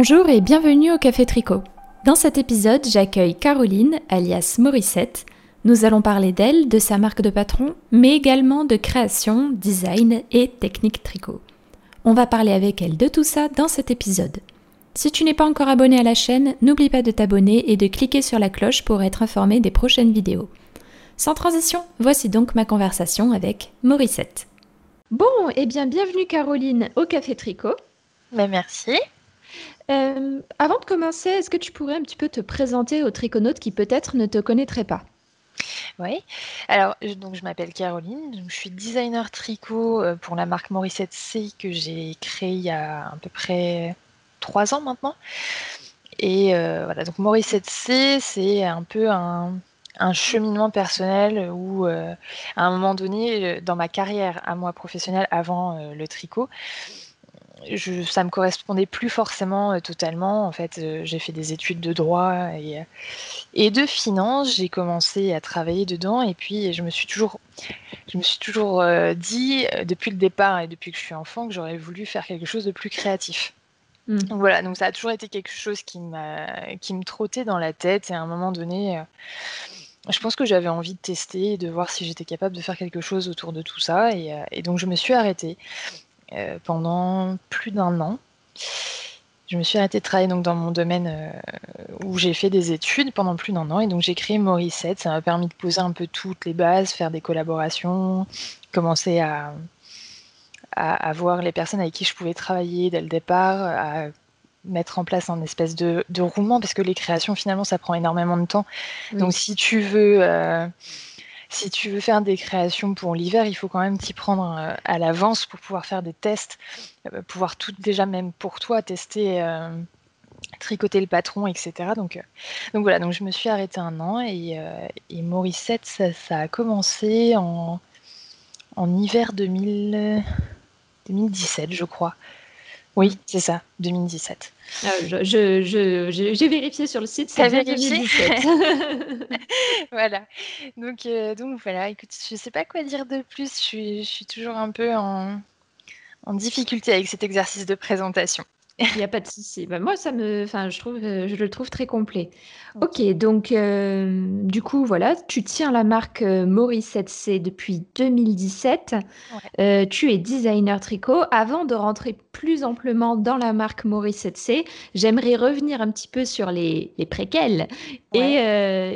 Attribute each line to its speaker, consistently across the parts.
Speaker 1: Bonjour et bienvenue au Café Tricot. Dans cet épisode, j'accueille Caroline, alias Morissette. Nous allons parler d'elle, de sa marque de patron, mais également de création, design et technique tricot. On va parler avec elle de tout ça dans cet épisode. Si tu n'es pas encore abonné à la chaîne, n'oublie pas de t'abonner et de cliquer sur la cloche pour être informé des prochaines vidéos. Sans transition, voici donc ma conversation avec Morissette. Bon, et eh bien bienvenue Caroline au Café Tricot.
Speaker 2: Mais merci.
Speaker 1: Euh, avant de commencer, est-ce que tu pourrais un petit peu te présenter aux triconautes qui peut-être ne te connaîtraient pas?
Speaker 2: Oui, alors donc je m'appelle Caroline, je suis designer tricot euh, pour la marque Morissette C que j'ai créée il y a à peu près trois ans maintenant. Et euh, voilà, donc Morissette C, c'est un peu un, cheminement personnel où, à un moment donné, dans ma carrière à moi professionnelle avant le tricot, je, ça me correspondait plus forcément euh, totalement. En fait, euh, j'ai fait des études de droit et, euh, et de finance. J'ai commencé à travailler dedans et puis je me suis toujours, je me suis toujours dit depuis le départ et depuis que je suis enfant que j'aurais voulu faire quelque chose de plus créatif. Mmh. Donc voilà, donc ça a toujours été quelque chose qui, m'a, qui me trottait dans la tête et à un moment donné, je pense que j'avais envie de tester et de voir si j'étais capable de faire quelque chose autour de tout ça et, et donc je me suis arrêtée. Euh, pendant plus d'un an. Je me suis arrêtée de travailler donc, dans mon domaine euh, où j'ai fait des études pendant plus d'un an et donc j'ai créé Morissette. Ça m'a permis de poser un peu toutes les bases, faire des collaborations, commencer à, à, voir les personnes avec qui je pouvais travailler dès le départ, à mettre en place un espèce de, de roulement parce que les créations finalement ça prend énormément de temps. Donc si tu veux euh, si tu veux faire des créations pour l'hiver, il faut quand même t'y prendre euh, à l'avance pour pouvoir faire des tests, euh, pouvoir tout déjà même pour toi tester, euh, tricoter le patron, etc. Donc, voilà, donc je me suis arrêtée un an et, et Morissette, ça, a commencé en, en hiver 2017, je crois. Oui, c'est ça, 2017.
Speaker 1: Ah, j'ai vérifié sur le site, c'est 2017.
Speaker 2: voilà. Donc, euh, donc voilà, écoute, je ne sais pas quoi dire de plus. Je suis, je suis toujours un peu en, en difficulté avec cet exercice de présentation.
Speaker 1: Il n'y a pas de souci. Bah, moi, ça me, enfin, je trouve, euh, je le trouve très complet. Ok, donc euh, du coup, voilà, tu tiens la marque euh, Morissette C depuis 2017. tu es designer tricot. Avant de rentrer plus amplement dans la marque Morissette C, j'aimerais revenir un petit peu sur les, les préquels et,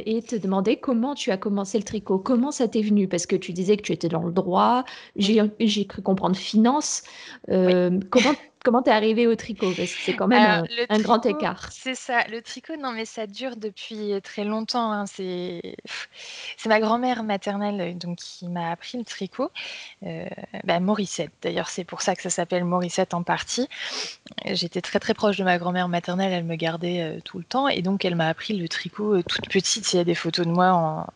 Speaker 1: et te demander comment tu as commencé le tricot. Comment ça t'est venu? Parce que tu disais que tu étais dans le droit. J'ai cru comprendre finance. comment comment t'es arrivée au tricot? Parce que c'est quand même un, grand écart.
Speaker 2: C'est ça, le tricot, non mais ça dure depuis très longtemps. Hein. C'est, ma grand-mère maternelle euh, donc, qui m'a appris le tricot. Euh, bah, Morissette, d'ailleurs c'est pour ça que ça s'appelle Morissette en partie. J'étais très très proche de ma grand-mère maternelle, elle me gardait euh, tout le temps et donc elle m'a appris le tricot toute petite. Il y a des photos de moi en,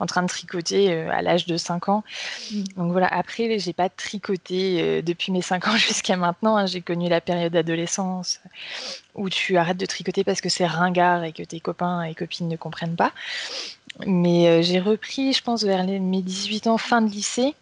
Speaker 2: en train de tricoter euh, à l'âge de 5 ans. Mm. Donc voilà, après, j'ai pas tricoté euh, depuis mes 5 ans jusqu'à maintenant. Hein. J'ai connu la période d'adolescence où tu arrêtes de tricoter parce que c'est ringard et que tes copains et copines ne comprennent pas. Mais euh, j'ai repris, je pense, vers mes 18 ans, fin de lycée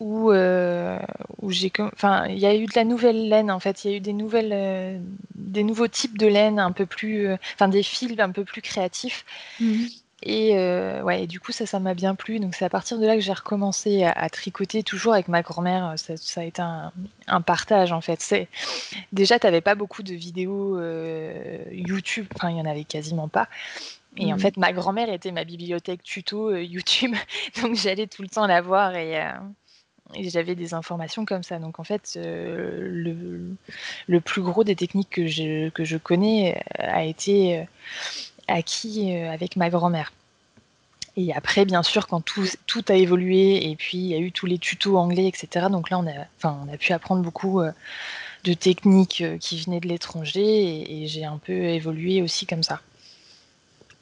Speaker 2: où, où j'ai enfin il y a eu de la nouvelle laine en fait il y a eu des nouvelles des nouveaux types de laine un peu plus enfin des fils un peu plus créatifs mm. Et euh, ouais, du coup, ça, ça m'a bien plu. Donc, c'est à partir de là que j'ai recommencé à, tricoter, toujours avec ma grand-mère. Ça, a été un, partage, en fait. C'est déjà, tu n'avais pas beaucoup de vidéos euh, YouTube. Enfin, il y en avait quasiment pas. Et en mmh. fait, ma grand-mère était ma bibliothèque tuto euh, YouTube. Donc, j'allais tout le temps la voir et, j'avais des informations comme ça. Donc, en fait, le, le, plus gros des techniques que je, que je connais a été acquis euh, avec ma grand-mère. Et après, bien sûr, quand tout, tout, a évolué et puis il y a eu tous les tutos anglais, etc. Donc là, on a, enfin, on a pu apprendre beaucoup euh, de techniques euh, qui venaient de l'étranger et, j'ai un peu évolué aussi comme ça.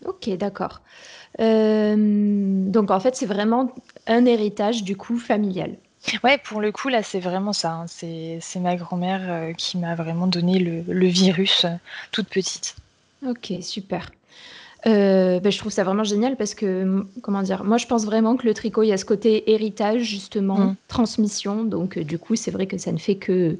Speaker 1: Ok, d'accord. donc en fait, c'est vraiment un héritage du coup familial.
Speaker 2: Ouais, pour le coup, là, c'est vraiment ça. Hein. C'est ma grand-mère qui m'a vraiment donné le, le virus toute petite.
Speaker 1: Ok, super. Euh, ben, je trouve ça vraiment génial parce que, comment dire, moi je pense vraiment que le tricot, il y a ce côté héritage, justement, mm. transmission. Donc, euh, du coup, c'est vrai que ça ne fait que,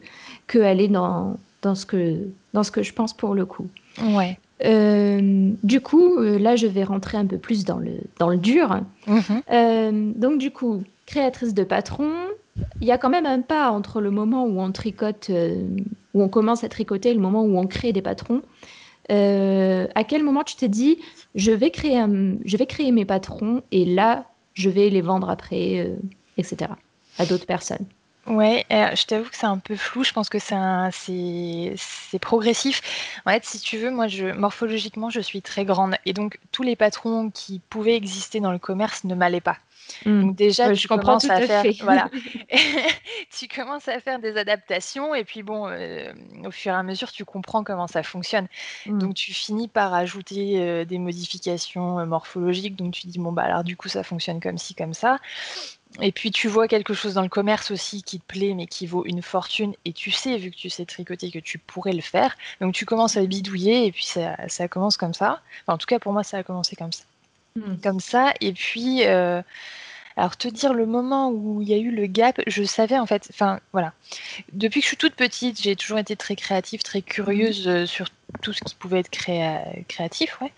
Speaker 1: que aller dans, dans ce que, dans ce que je pense pour le coup.
Speaker 2: Ouais.
Speaker 1: Euh, du coup, là, je vais rentrer un peu plus dans le, dans le dur.
Speaker 2: Mhm.
Speaker 1: Euh, donc, du coup, créatrice de patron, il y a quand même un pas entre le moment où on tricote, où on commence à tricoter, et le moment où on crée des patrons. À quel moment tu t'es dit, je vais, créer je vais créer mes patrons et là, je vais les vendre après, etc., à d'autres personnes?
Speaker 2: Ouais, euh, je t'avoue que c'est un peu flou. Je pense que c'est c'est progressif. En fait, si tu veux, moi, je, morphologiquement, je suis très grande. Et donc, tous les patrons qui pouvaient exister dans le commerce ne m'allaient pas.
Speaker 1: Hmm.
Speaker 2: Donc déjà,
Speaker 1: je comprends tout à,
Speaker 2: faire,
Speaker 1: fait.
Speaker 2: voilà, tu commences à faire des adaptations et puis bon, euh, au fur et à mesure, tu comprends comment ça fonctionne.
Speaker 1: Hmm.
Speaker 2: Donc tu finis par ajouter euh, des modifications morphologiques. Donc tu dis bon bah alors du coup ça fonctionne comme ci comme ça. Et puis tu vois quelque chose dans le commerce aussi qui te plaît mais qui vaut une fortune et tu sais vu que tu sais tricoter que tu pourrais le faire. Donc tu commences à bidouiller et puis ça, ça commence comme ça. Enfin, en tout cas pour moi ça a commencé comme ça.
Speaker 1: Hmm.
Speaker 2: Comme ça et puis euh, alors te dire le moment où il y a eu le gap, je savais en fait, enfin voilà. Depuis que je suis toute petite, j'ai toujours été très créative, très curieuse euh, sur tout ce qui pouvait être créatif, ouais.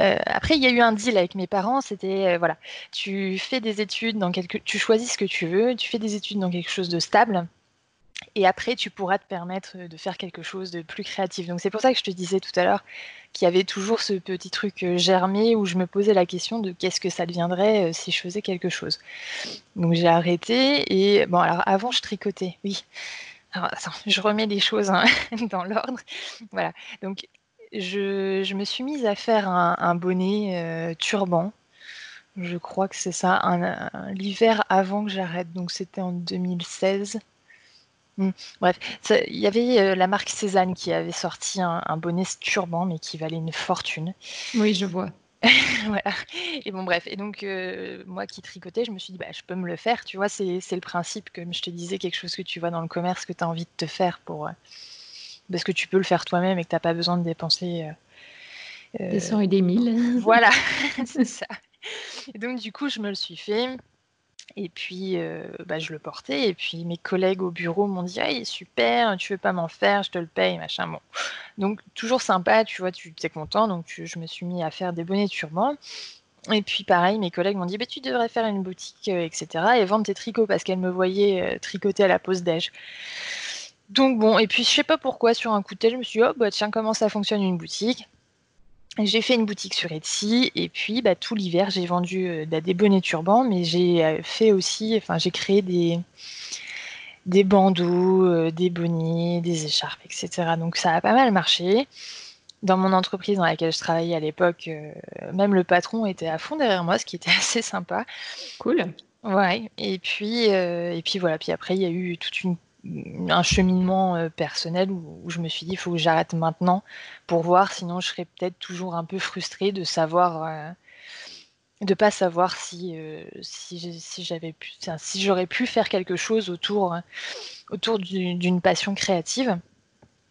Speaker 2: Euh, après, il y a eu un deal avec mes parents. C'était voilà, tu fais des études dans quelque, tu choisis ce que tu veux, tu fais des études dans quelque chose de stable. Et après, tu pourras te permettre de faire quelque chose de plus créatif. Donc c'est pour ça que je te disais tout à l'heure qu'il y avait toujours ce petit truc euh, germé où je me posais la question de qu'est-ce que ça deviendrait si je faisais quelque chose. Donc j'ai arrêté et bon alors avant je tricotais, oui. Alors attends, je remets les choses hein, dans l'ordre. Voilà. Donc je, me suis mise à faire un, bonnet euh, turban. Je crois que c'est ça, l'hiver avant que j'arrête, donc c'était en 2016. Hmm. Bref, il y avait euh, la marque Cézanne qui avait sorti un, bonnet turban, mais qui valait une fortune.
Speaker 1: Oui, je vois.
Speaker 2: voilà. Et bon, bref. Et donc, euh, moi qui tricotais, je me suis dit, bah, je peux me le faire. Tu vois, c'est le principe, comme je te disais, quelque chose que tu vois dans le commerce, que tu as envie de te faire pour, parce que tu peux le faire toi-même et que tu n'as pas besoin de dépenser.
Speaker 1: Euh, des cent et des mille.
Speaker 2: Voilà, c'est ça. Et donc, du coup, je me le suis fait. Et puis, euh, bah, je le portais. Et puis, mes collègues au bureau m'ont dit est super, tu veux pas m'en faire, je te le paye, machin. Bon. Donc, toujours sympa, tu vois, tu es content. Donc, je me suis mis à faire des bonnets turbans. Et puis, pareil, mes collègues m'ont dit bah, tu devrais faire une boutique, euh, etc. Et vendre tes tricots parce qu'elles me voyaient tricoter à la pause déj. Donc bon, et puis je sais pas pourquoi, sur un coup de tête, je me suis dit, oh bah tiens, comment ça fonctionne une boutique? J'ai fait une boutique sur Etsy, et puis bah, tout l'hiver, j'ai vendu euh, bah, des bonnets turbans, mais j'ai euh, fait aussi, enfin j'ai créé des, des bandeaux, euh, des bonnets, des écharpes, etc. Donc ça a pas mal marché. Dans mon entreprise dans laquelle je travaillais à l'époque, même le patron était à fond derrière moi, ce qui était assez sympa.
Speaker 1: Cool.
Speaker 2: Ouais, et puis, et puis voilà, puis après il y a eu toute une un cheminement euh, personnel où, je me suis dit il faut que j'arrête maintenant pour voir sinon je serais peut-être toujours un peu frustrée de savoir euh, de pas savoir si euh, si, j'avais pu si j'aurais pu faire quelque chose autour autour d'une passion créative.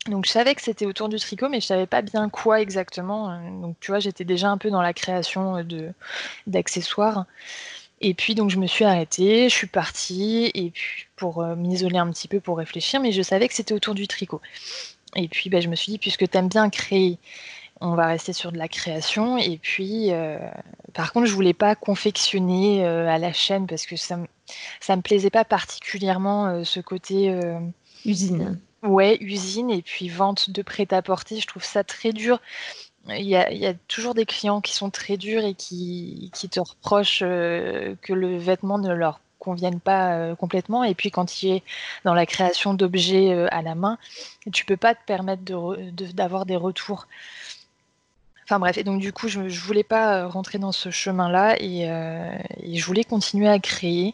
Speaker 2: Donc je savais que c'était autour du tricot mais je savais pas bien quoi exactement. Donc tu vois j'étais déjà un peu dans la création de d'accessoires et puis donc je me suis arrêtée, je suis partie et puis pour euh, m'isoler un petit peu pour réfléchir, mais je savais que c'était autour du tricot. Et puis bah, je me suis dit puisque tu aimes bien créer, on va rester sur de la création. Et puis euh, par contre je voulais pas confectionner euh, à la chaîne parce que ça ça me plaisait pas particulièrement ce côté
Speaker 1: usine.
Speaker 2: Ouais, usine et puis vente de prêt-à-porter, je trouve ça très dur il y, a, toujours des clients qui sont très durs et qui, te reprochent euh, que le vêtement ne leur convienne pas euh, complètement. Et puis quand tu es dans la création d'objets euh, à la main, tu peux pas te permettre d'avoir des retours Enfin bref, et donc du coup, je ne voulais pas euh, rentrer dans ce chemin-là euh, et, je voulais continuer à créer.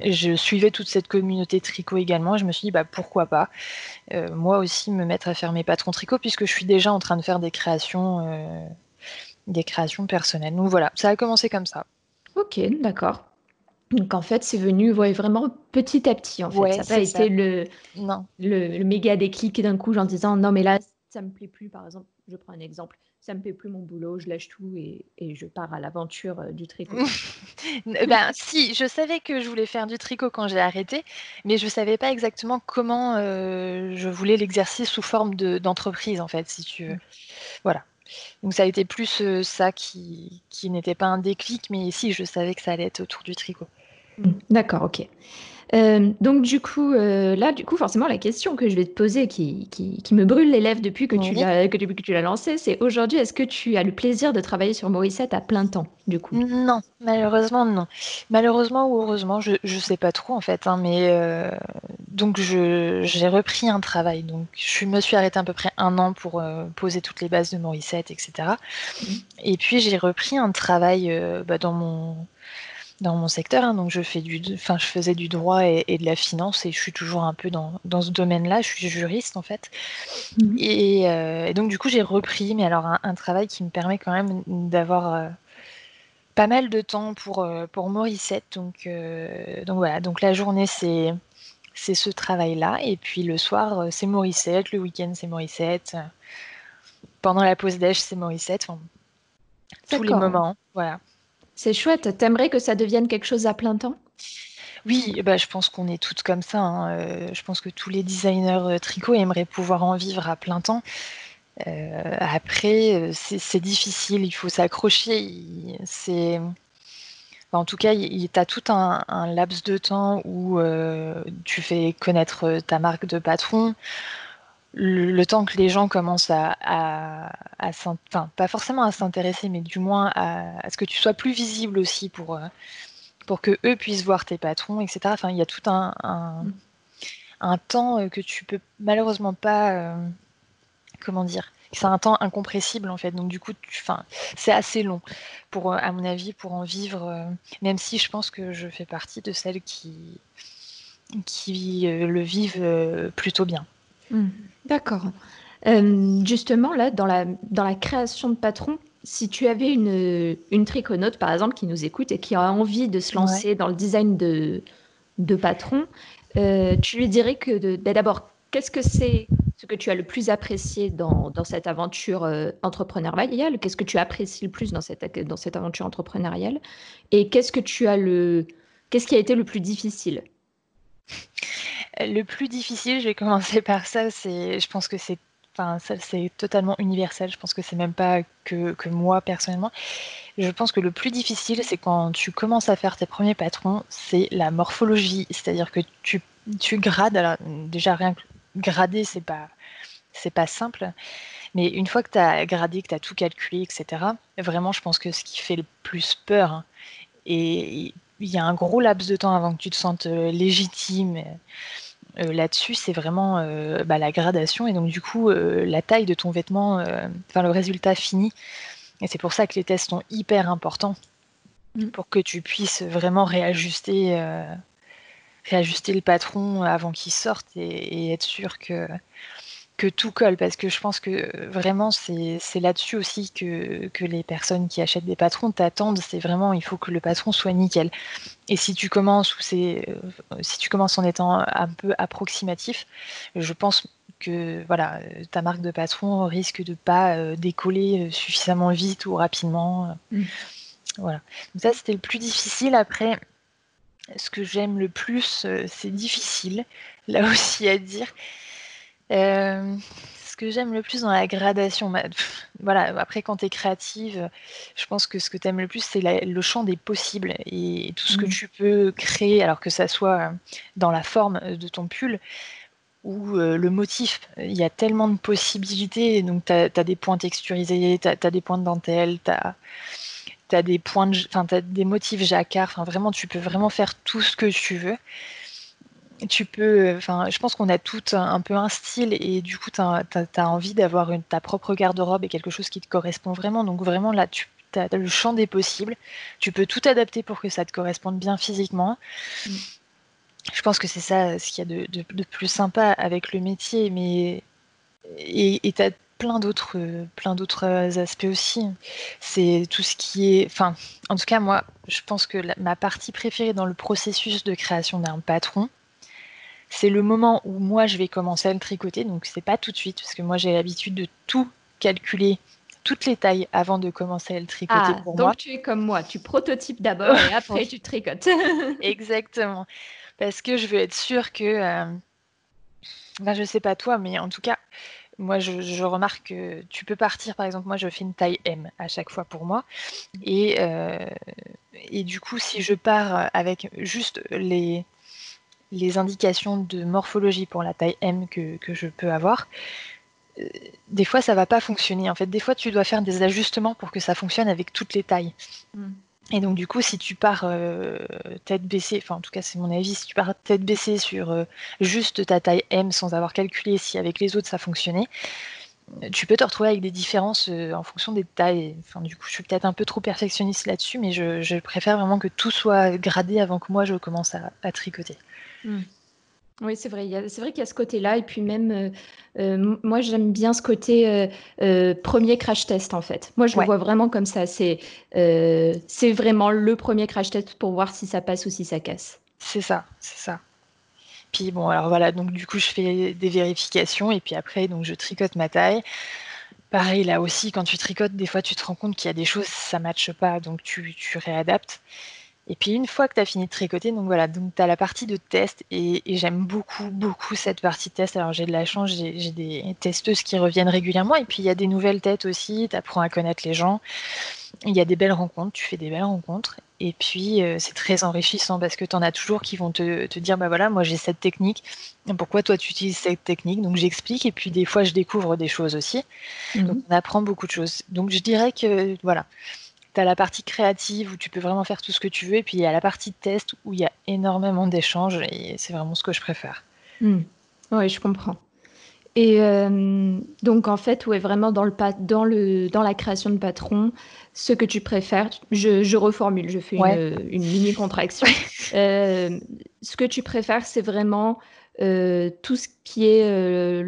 Speaker 2: Je suivais toute cette communauté tricot également. je me suis dit, bah, pourquoi pas euh, moi aussi me mettre à faire mes patrons tricot puisque je suis déjà en train de faire des créations, des créations personnelles. Donc voilà, ça a commencé comme ça.
Speaker 1: Ok, d'accord. Donc en fait, c'est venu vraiment petit à petit. En fait, ça n'a pas été le,
Speaker 2: non.
Speaker 1: Le, le méga déclic d'un coup en disant non mais là ça me plaît plus. Par exemple, je prends un exemple ça me fait plus mon boulot, je lâche tout et, je pars à l'aventure euh, du tricot.
Speaker 2: ben si, je savais que je voulais faire du tricot quand j'ai arrêté, mais je savais pas exactement comment euh, je voulais l'exercice sous forme d'entreprise en fait, si tu veux. Voilà. Donc ça a été plus euh, ça qui, qui n'était pas un déclic, mais si je savais que ça allait être autour du tricot.
Speaker 1: Mmh. D'accord, ok. Euh, donc du coup, euh, là, du coup, forcément, la question que je vais te poser, qui, qui, me brûle les lèvres depuis que, tu l'as, que, depuis que tu l'as lancé, c'est aujourd'hui, est-ce que tu as le plaisir de travailler sur Morissette à plein temps, du coup?
Speaker 2: Non, malheureusement, non. Malheureusement ou heureusement, je ne sais pas trop, en fait. Hein, mais euh, donc, j'ai repris un travail. Donc, je me suis arrêtée à peu près un an pour poser toutes les bases de Morissette, etc. Mmh. Et puis, j'ai repris un travail bah, dans mon dans mon secteur. Hein, donc je fais du, enfin je faisais du droit et, de la finance et je suis toujours un peu dans, dans ce domaine-là. Je suis juriste en fait. Mmh. Euh, et, donc du coup j'ai repris, mais alors un, travail qui me permet quand même d'avoir euh, pas mal de temps pour euh, pour Morissette. Donc donc voilà. Donc la journée c'est c'est ce travail-là et puis le soir c'est Morissette, le week-end c'est Morissette. Pendant la pause déj c'est Morissette. Enfin, tous les moments, voilà.
Speaker 1: C'est chouette. T'aimerais que ça devienne quelque chose à plein temps?
Speaker 2: Oui, bah, je pense qu'on est toutes comme ça. Hein. Euh, je pense que tous les designers euh, tricot aimeraient pouvoir en vivre à plein temps. Euh, après, c'est difficile, il faut s'accrocher. C'est en tout cas, tu as tout un, laps de temps où tu fais connaître ta marque de patron, le, temps que les gens commencent à, enfin, pas forcément à s'intéresser, mais du moins à, ce que tu sois plus visible aussi pour, euh, pour que eux puissent voir tes patrons, etc. Enfin, il y a tout un, un, temps euh, que tu peux malheureusement pas, euh, comment dire, c'est un temps incompressible en fait. Donc du coup, enfin, c'est assez long pour, à mon avis, pour en vivre. même si je pense que je fais partie de celles qui, qui le vivent plutôt bien.
Speaker 1: Mmh. D'accord. Euh, justement, là, dans la, dans la création de patron, si tu avais une, une triconaute, par exemple, qui nous écoute et qui a envie de se lancer dans le design de, de patron, euh, tu lui dirais que bah, d'abord, qu'est-ce que c'est ce que tu as le plus apprécié dans, dans cette aventure euh, entrepreneuriale? Qu'est-ce que tu apprécies le plus dans cette, dans cette aventure entrepreneuriale? Et qu'est-ce que tu as le qu'est-ce qui a été le plus difficile?
Speaker 2: Le plus difficile, je vais commencer par ça, c'est, je pense que c'est, enfin, ça, c'est totalement universel. Je pense que c'est même pas que, que, moi personnellement. Je pense que le plus difficile, c'est quand tu commences à faire tes premiers patrons, c'est la morphologie. C'est-à-dire que tu, tu grades. Alors, déjà, rien que grader, c'est pas, c'est pas simple. Mais une fois que tu as gradé, que tu as tout calculé, etc., vraiment, je pense que ce qui fait le plus peur, hein, et il y a un gros laps de temps avant que tu te sentes euh, légitime euh, là-dessus, c'est vraiment euh, bah, la gradation et donc du coup la taille de ton vêtement, enfin le résultat fini. Et c'est pour ça que les tests sont hyper importants mmh. pour que tu puisses vraiment réajuster, réajuster le patron avant qu'il sorte et, être sûr que que tout colle parce que je pense que euh, vraiment c'est là-dessus aussi que, que, les personnes qui achètent des patrons t'attendent. C'est vraiment il faut que le patron soit nickel. Et si tu commences ou c'est euh, si tu commences en étant un peu approximatif je pense que voilà ta marque de patron risque de pas euh, décoller suffisamment vite ou rapidement. Mmh. voilà. Donc ça c'était le plus difficile. Après ce que j'aime le plus c'est difficile là aussi à dire euh, ce que j'aime le plus dans la gradation, bah, voilà, après quand tu es créative, je pense que ce que tu aimes le plus, c'est le champ des possibles et tout ce que mmh. tu peux créer, alors que ça soit dans la forme de ton pull ou euh, le motif. Il y a tellement de possibilités, donc tu as, des points texturisés, tu as, des points de dentelle, tu as, des points de, des motifs jacquard, enfin vraiment, tu peux vraiment faire tout ce que tu veux tu peux, enfin, je pense qu'on a tout un, peu un style et du coup, tu as, envie d'avoir ta propre garde-robe et quelque chose qui te correspond vraiment. Donc vraiment là, tu as, le champ des possibles. Tu peux tout adapter pour que ça te corresponde bien physiquement. Mm. Je pense que c'est ça ce qu'il y a de, plus sympa avec le métier, mais et tu as plein d'autres plein d'autres aspects aussi. C'est tout ce qui est, enfin, en tout cas moi, je pense que ma partie préférée dans le processus de création d'un patron, c'est le moment où moi je vais commencer à le tricoter, donc c'est pas tout de suite, parce que moi j'ai l'habitude de tout calculer toutes les tailles avant de commencer à le tricoter
Speaker 1: ah,
Speaker 2: pour
Speaker 1: donc
Speaker 2: moi.
Speaker 1: tu es comme moi, tu prototypes d'abord et après tu tricotes.
Speaker 2: Exactement. Parce que je veux être sûre que. Euh... Ben, je sais pas toi, mais en tout cas, moi, je, remarque que tu peux partir, par exemple, moi, je fais une taille M à chaque fois pour moi. Et, euh, et du coup, si je pars avec juste les, les indications de morphologie pour la taille M que, je peux avoir, euh, des fois, ça va pas fonctionner. En fait, des fois, tu dois faire des ajustements pour que ça fonctionne avec toutes les tailles. Mm. Et donc, du coup, si tu pars euh, tête baissée, enfin, en tout cas, c'est mon avis, si tu pars tête baissée sur euh, juste ta taille M sans avoir calculé si avec les autres ça fonctionnait, tu peux te retrouver avec des différences en fonction des tailles. Enfin, du coup, je suis peut-être un peu trop perfectionniste là-dessus, mais je, préfère vraiment que tout soit gradé avant que moi je commence à, tricoter.
Speaker 1: Hmm. Oui, c'est vrai. C'est vrai qu'il y a ce côté-là. Et puis même, euh, euh, moi, j'aime bien ce côté euh, premier crash test, en fait. Moi, je le vois vraiment comme ça. C'est c'est vraiment le premier crash test pour voir si ça passe ou si ça casse.
Speaker 2: C'est ça, c'est ça. Puis bon, alors voilà, donc du coup, je fais des vérifications et puis après, donc je tricote ma taille. Pareil, là aussi, quand tu tricotes, des fois, tu te rends compte qu'il y a des choses, ça ne matche pas, donc tu, tu réadaptes. Et puis une fois que tu as fini de tricoter, donc voilà, donc tu as la partie de test et, j'aime beaucoup, beaucoup cette partie de test. Alors j'ai de la chance, j'ai des testeuses qui reviennent régulièrement et puis il y a des nouvelles têtes aussi, tu apprends à connaître les gens. Il y a des belles rencontres, tu fais des belles rencontres. Et puis euh, c'est très enrichissant parce que tu en as toujours qui vont te, te dire, bah voilà, moi j'ai cette technique, pourquoi toi tu utilises cette technique? Donc j'explique et puis des fois je découvre des choses aussi. Mmh donc on apprend beaucoup de choses. Donc je dirais que voilà tu as la partie créative où tu peux vraiment faire tout ce que tu veux, et puis il y a la partie de test où il y a énormément d'échanges, et c'est vraiment ce que je préfère.
Speaker 1: Hmm. Oui, je comprends. Et euh, donc, en fait, ouais, vraiment dans, le, dans, le, dans la création de patron, ce que tu préfères, je, reformule, je fais une, mini contraction. Euh, ce que tu préfères, c'est vraiment euh, tout ce qui est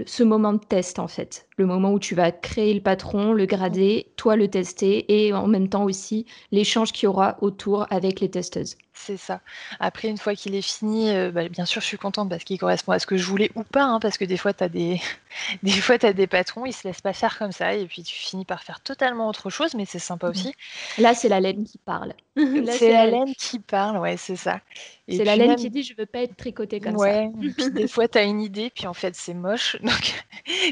Speaker 1: ce moment de test en fait, le moment où tu vas créer le patron, le grader, toi le tester et en même temps aussi l'échange qu'il y aura autour avec les testeuses.
Speaker 2: C'est ça. Après, une fois qu'il est fini, euh, bah, bien sûr, je suis contente parce qu'il correspond à ce que je voulais ou pas, hein, parce que des fois, tu as des... des fois, as des patrons, ils se laissent pas faire comme ça, et puis tu finis par faire totalement autre chose, mais c'est sympa aussi.
Speaker 1: Là, c'est la laine qui parle.
Speaker 2: c'est la laine qui parle, ouais, c'est ça.
Speaker 1: C'est la laine qui dit je veux pas être tricotée comme
Speaker 2: ça. et puis des fois, tu as une idée, puis en fait, c'est moche, donc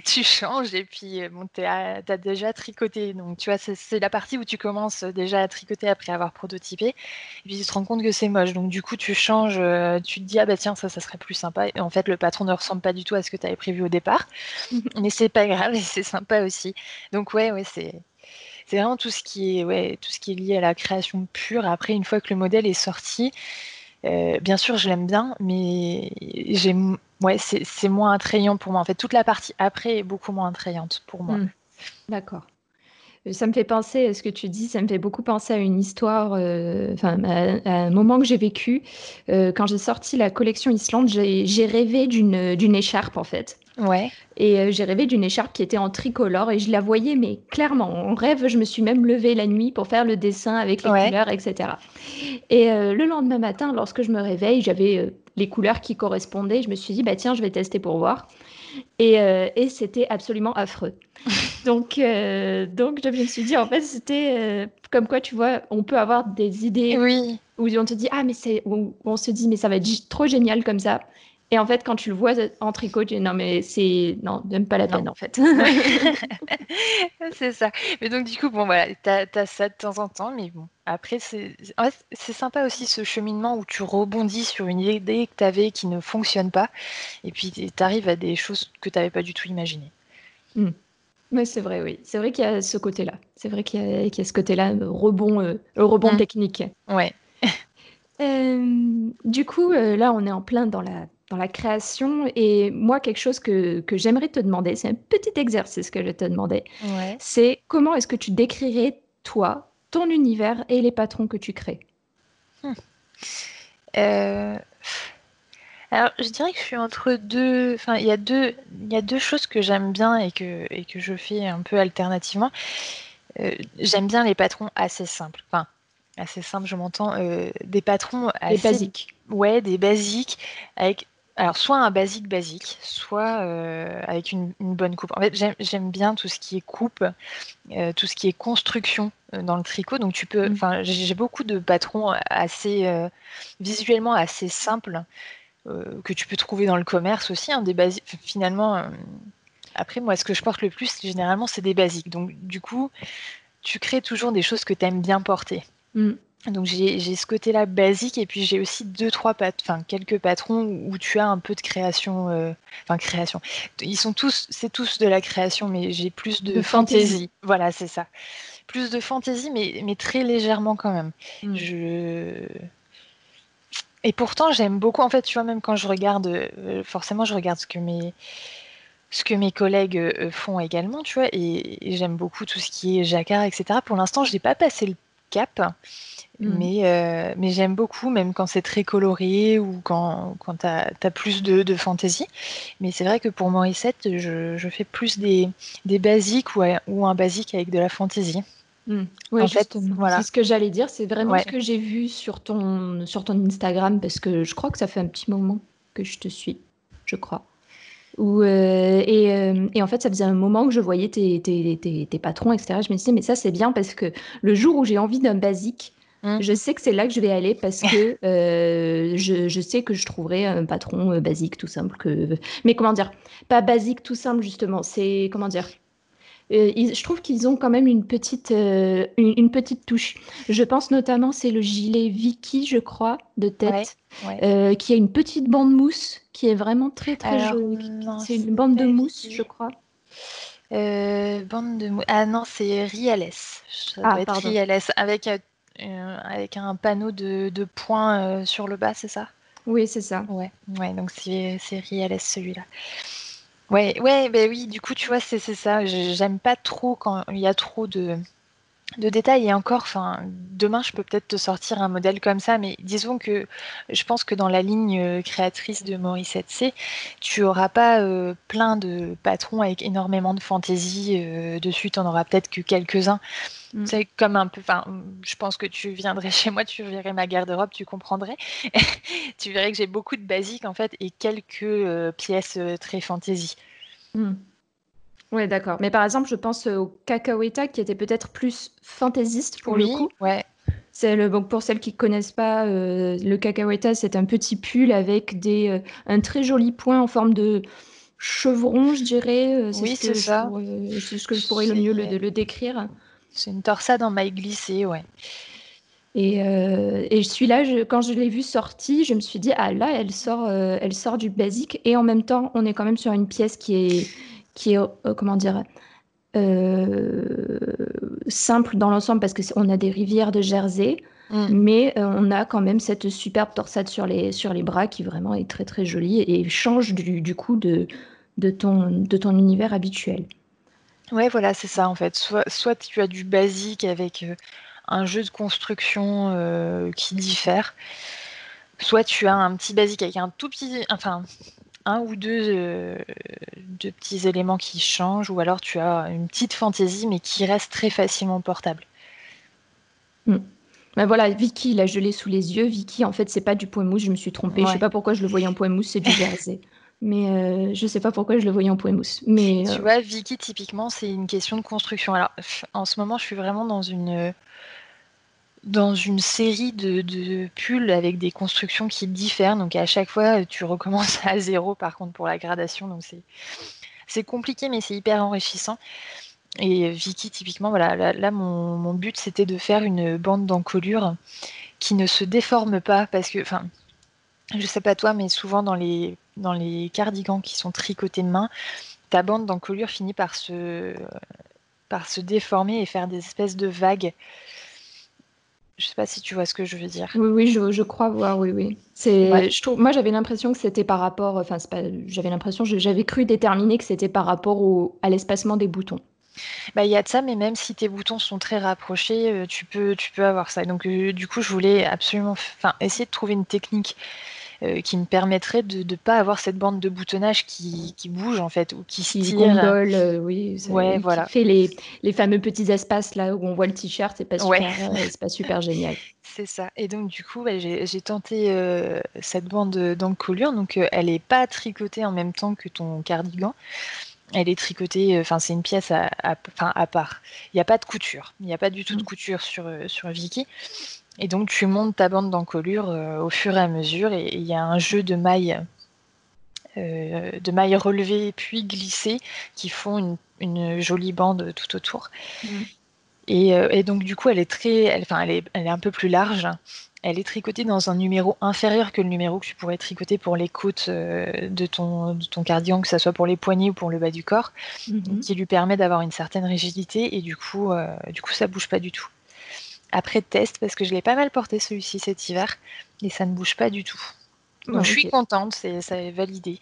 Speaker 2: tu changes, et puis euh, bon, tu as déjà tricoté. Donc, tu vois, c'est la partie où tu commences déjà à tricoter après avoir prototypé, et puis tu te rends compte que c'est moche. Donc du coup, tu changes, euh, tu te dis ah bah tiens ça, ça serait plus sympa. Et en fait, le patron ne ressemble pas du tout à ce que tu avais prévu au départ, mais c'est pas grave et c'est sympa aussi. Donc ouais, ouais, c'est c'est vraiment tout ce qui est ouais, tout ce qui est lié à la création pure. Après, une fois que le modèle est sorti, euh, bien sûr, je l'aime bien, mais j'aime ouais, c'est moins attrayant pour moi. En fait, toute la partie après est beaucoup moins attrayante pour moi. Mmh.
Speaker 1: D'accord. Ça me fait penser, ce que tu dis, ça me fait beaucoup penser à une histoire, euh, enfin, à, un moment que j'ai vécu. Euh, quand j'ai sorti la collection Islande, j'ai rêvé d'une écharpe, en fait.
Speaker 2: Ouais.
Speaker 1: Et euh, j'ai rêvé d'une écharpe qui était en tricolore et je la voyais, mais clairement, en rêve, je me suis même levée la nuit pour faire le dessin avec les couleurs, etc. Et le lendemain matin, lorsque je me réveille, j'avais les couleurs qui correspondaient. Je me suis dit, bah tiens, je vais tester pour voir. Et, et c'était absolument affreux. donc, euh, donc, je me suis dit, en fait, c'était euh, comme quoi, tu vois, on peut avoir des idées
Speaker 2: oui.
Speaker 1: où on te dit, ah, mais c'est, on se dit, mais ça va être trop génial comme ça. Et en fait, quand tu le vois en tricot, tu dis non, mais c'est. Non, même pas la peine, en fait.
Speaker 2: c'est ça. Mais donc, du coup, bon, voilà, tu as, ça de temps en temps, mais bon, après, c'est c'est sympa aussi ce cheminement où tu rebondis sur une idée que tu avais qui ne fonctionne pas, et puis tu arrives à des choses que tu n'avais pas du tout imaginées.
Speaker 1: Hmm. Oui, c'est vrai, oui. C'est vrai qu'il y a ce côté-là. C'est vrai qu'il y, a ce côté-là, rebond, euh, rebond mmh. technique.
Speaker 2: Ouais.
Speaker 1: Euh, du coup, euh, là, on est en plein dans la, dans la création. Et moi, quelque chose que, que j'aimerais te demander, c'est un petit exercice que je te demandais.
Speaker 2: Ouais.
Speaker 1: C'est comment est-ce que tu décrirais, toi, ton univers et les patrons que tu crées?
Speaker 2: Hmm. Alors, je dirais que je suis entre deux. Enfin, il y a deux, il y a deux choses que j'aime bien et que, et que je fais un peu alternativement. Euh, j'aime bien les patrons assez simples. Enfin, assez simples, je m'entends. Euh, des patrons assez.
Speaker 1: Des basiques.
Speaker 2: Ouais, des basiques, avec alors, soit un basique basique, soit euh, avec une, bonne coupe. En fait, j'aime bien tout ce qui est coupe, euh, tout ce qui est construction euh, dans le tricot. Donc, tu peux. Mm. Enfin, j'ai beaucoup de patrons assez visuellement assez simples que tu peux trouver dans le commerce aussi. Hein, des basiques. Finalement, après, moi, ce que je porte le plus, généralement, c'est des basiques. Donc, du coup, tu crées toujours des choses que tu aimes bien porter. Mm. Donc j'ai ce côté-là basique et puis j'ai aussi deux trois pat enfin quelques patrons où tu as un peu de création euh, enfin création. Ils sont tous c'est tous de la création mais j'ai plus de, fantaisie. Voilà, c'est ça. Plus de fantaisie mais mais très légèrement quand même. Hmm. Je et pourtant j'aime beaucoup en fait, tu vois même quand je regarde euh, forcément je regarde ce que mes ce que mes collègues euh, font également, tu vois, et, et j'aime beaucoup tout ce qui est jacquard, etc. Pour l'instant, je n'ai pas passé le Mmh. Mais, euh, mais j'aime beaucoup, même quand c'est très coloré ou quand, quand tu as, plus de, de fantaisie. Mais c'est vrai que pour Morissette, je, je fais plus des, des basiques ou, ou, un basique avec de la fantaisie.
Speaker 1: Mmh. Oui, voilà. C'est ce que j'allais dire, c'est vraiment ce que j'ai vu sur ton, sur ton Instagram, parce que je crois que ça fait un petit moment que je te suis, je crois. Où, euh, et, euh, et, en fait, ça faisait un moment que je voyais tes, tes, tes, tes patrons, etc. Je me disais, mais ça, c'est bien parce que le jour où j'ai envie d'un basique, Mmh. Je sais que c'est là que je vais aller parce que euh, je, je, sais que je trouverai un patron basique, tout simple. Que... Mais comment dire? Pas basique, tout simple, justement. C'est, comment dire? Euh, je trouve qu'ils ont quand même une petite, une, une, petite touche. Je pense notamment, c'est le gilet Vicky, je crois, de tête, qui a une petite bande mousse, qui est vraiment très très jolie. C'est une bande de mousse, je crois.
Speaker 2: bande de mousse. Ah non, c'est Riales. Ça ah, doit être Riales, avec euh, avec un panneau de, de points euh, sur le bas, c'est ça?
Speaker 1: Oui, c'est ça.
Speaker 2: Ouais, ouais donc c'est Riales celui-là. Ouais, ouais, ben oui, du coup, tu vois, c'est ça. J'aime pas trop quand il y a trop de, de détails et encore, enfin, demain je peux peut-être te sortir un modèle comme ça, mais disons que je pense que dans la ligne euh, créatrice de Morissette C, tu auras pas euh, plein de patrons avec énormément de fantaisie euh, dessus, tu en auras peut-être que quelques-uns. Mm. C'est comme un peu, enfin, je pense que tu viendrais chez moi, tu verrais ma garde-robe, tu comprendrais. tu verrais que j'ai beaucoup de basiques en fait et quelques pièces très fantaisie.
Speaker 1: Mm. Oui, d'accord. Mais par exemple, je pense au cacahueta qui était peut-être plus fantaisiste pour le coup.
Speaker 2: Ouais.
Speaker 1: C'est le, bon, pour celles qui ne connaissent pas, euh, le cacahueta, c'est un petit pull avec des, euh, un très joli point en forme de chevron, je dirais.
Speaker 2: Euh, oui, c'est ça.
Speaker 1: c'est ce que je pourrais le mieux le, le décrire.
Speaker 2: C'est une torsade en maille glissée, ouais.
Speaker 1: Et, et celui-là, quand je l'ai vu sorti, je me suis dit, ah là, elle sort, elle sort du basique. Et en même temps, on est quand même sur une pièce qui est, qui est, euh, comment dire, euh, simple dans l'ensemble parce qu'on a des rivières de Jersey, mm. mais euh, on a quand même cette superbe torsade sur les, sur les bras qui vraiment est très très jolie et change du, du coup de, de, ton, de ton univers habituel.
Speaker 2: Ouais, voilà, c'est ça en fait. Soit, soit tu as du basique avec un jeu de construction qui diffère, soit tu as un petit basique avec un tout petit, enfin un ou euh, deux, petits éléments qui changent, ou alors tu as une petite fantaisie, mais qui reste très facilement portable.
Speaker 1: Ben voilà, Vicky, là je l'ai sous les yeux. Vicky, en fait, c'est pas du point mousse, je me suis trompée. Je Je sais pas pourquoi je le voyais en point mousse, c'est du jersey. mais euh, je sais pas pourquoi je le voyais en point mousse. Mais,
Speaker 2: tu
Speaker 1: euh,
Speaker 2: vois, Vicky, typiquement, c'est une question de construction. Alors, en ce moment, je suis vraiment dans une dans une série de, pulls avec des constructions qui diffèrent. Donc à chaque fois, tu recommences à zéro par contre pour la gradation. Donc c'est compliqué, mais c'est hyper enrichissant. Et Vicky, typiquement, voilà, là, mon, but c'était de faire une bande d'encolure qui ne se déforme pas parce que, enfin, je sais pas toi, mais souvent dans les, dans les cardigans qui sont tricotés de main, ta bande d'encolure finit par se, par se déformer et faire des espèces de vagues. Je sais pas si tu vois ce que je veux dire.
Speaker 1: Oui, oui, je, je crois voir, oui, oui. C'est, je trouve, moi, j'avais l'impression que c'était par rapport, enfin, c'est pas, j'avais l'impression, j'avais cru déterminer que c'était par rapport au, à l'espacement des boutons.
Speaker 2: Bah, il y a de ça, mais même si tes boutons sont très rapprochés, euh, tu peux, tu peux avoir ça. Donc, euh, du coup, je voulais absolument, enfin, essayer de trouver une technique euh, qui me permettrait de ne pas avoir cette bande de boutonnage qui, qui bouge en fait ou qui se
Speaker 1: gondole, oui.
Speaker 2: Ouais, voilà.
Speaker 1: Qui fait les, les fameux petits espaces là où on voit le t-shirt, c'est pas super, c'est pas super génial.
Speaker 2: C'est ça. Et donc du coup, bah, j'ai tenté cette bande d'encolure. Donc elle est pas tricotée en même temps que ton cardigan. Elle est tricotée, enfin c'est une pièce à, à part. Il n'y a pas de couture. Il n'y a pas du tout de mmh. couture sur, sur Vicky. Et donc tu montes ta bande d'encolure euh, au fur et à mesure et il y a un jeu de mailles, euh, de mailles relevées puis glissées qui font une, jolie bande tout autour. Mm. Euh, et, donc du coup elle est très, elle, enfin, elle est, elle est un peu plus large. Elle est tricotée dans un numéro inférieur que le numéro que tu pourrais tricoter pour les côtes de, ton, de ton cardigan, que ce soit pour les poignets ou pour le bas du corps, mm-hmm. qui lui permet d'avoir une certaine rigidité et du coup, du coup ça bouge pas du tout après test parce que je l'ai pas mal porté celui-ci cet hiver et ça ne bouge pas du tout. Donc je suis contente, c'est ça est validé.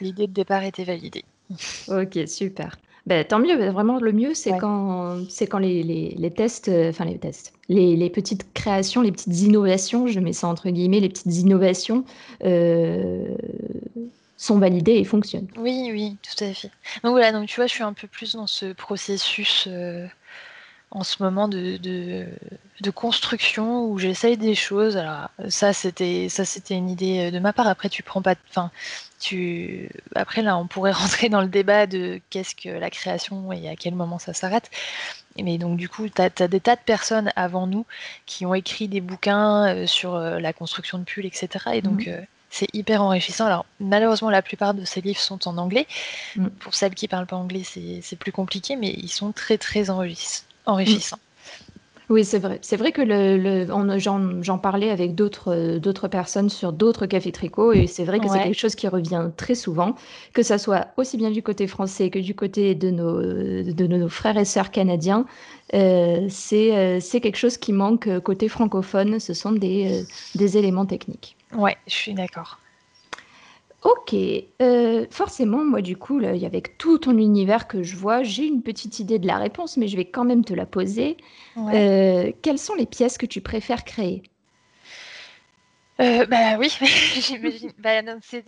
Speaker 2: L'idée de départ était validée.
Speaker 1: Ok, super. Ben, tant mieux, ben, vraiment le mieux c'est quand c'est quand les, les, tests, euh, enfin les tests, les, les, petites créations, les petites innovations, je mets ça entre guillemets, les petites innovations euh, sont validées et fonctionnent.
Speaker 2: Oui, oui, tout à fait. Donc voilà, donc tu vois, je suis un peu plus dans ce processus. Euh, en ce moment de, de, construction où j'essaye des choses. Alors ça c'était ça c'était une idée de ma part. Après tu prends pas, enfin tu après là on pourrait rentrer dans le débat de qu'est-ce que la création et à quel moment ça s'arrête. Mais donc du coup tu as, des tas de personnes avant nous qui ont écrit des bouquins euh, sur euh, la construction de pulls etc. Et donc mmh. euh, c'est hyper enrichissant. Alors, malheureusement, la plupart de ces livres sont en anglais. Mmh. Pour celles qui parlent pas anglais, c'est plus compliqué, mais ils sont très, très enrichissants enrichissant.
Speaker 1: Oui, c'est vrai. C'est vrai que le, j'en parlais avec d'autres d'autres personnes sur d'autres cafés tricot et c'est vrai que c'est quelque chose qui revient très souvent, que ça soit aussi bien du côté français que du côté de nos, de nos frères et sœurs canadiens. Euh, c'est c'est quelque chose qui manque côté francophone. Ce sont des, des éléments techniques.
Speaker 2: Ouais, je suis d'accord.
Speaker 1: Ok, euh, forcément, moi du coup, là, avec tout ton univers que je vois, j'ai une petite idée de la réponse, mais je vais quand même te la poser. Euh, quelles sont les pièces que tu préfères créer?
Speaker 2: Euh, bah oui, j'imagine. bah, c'est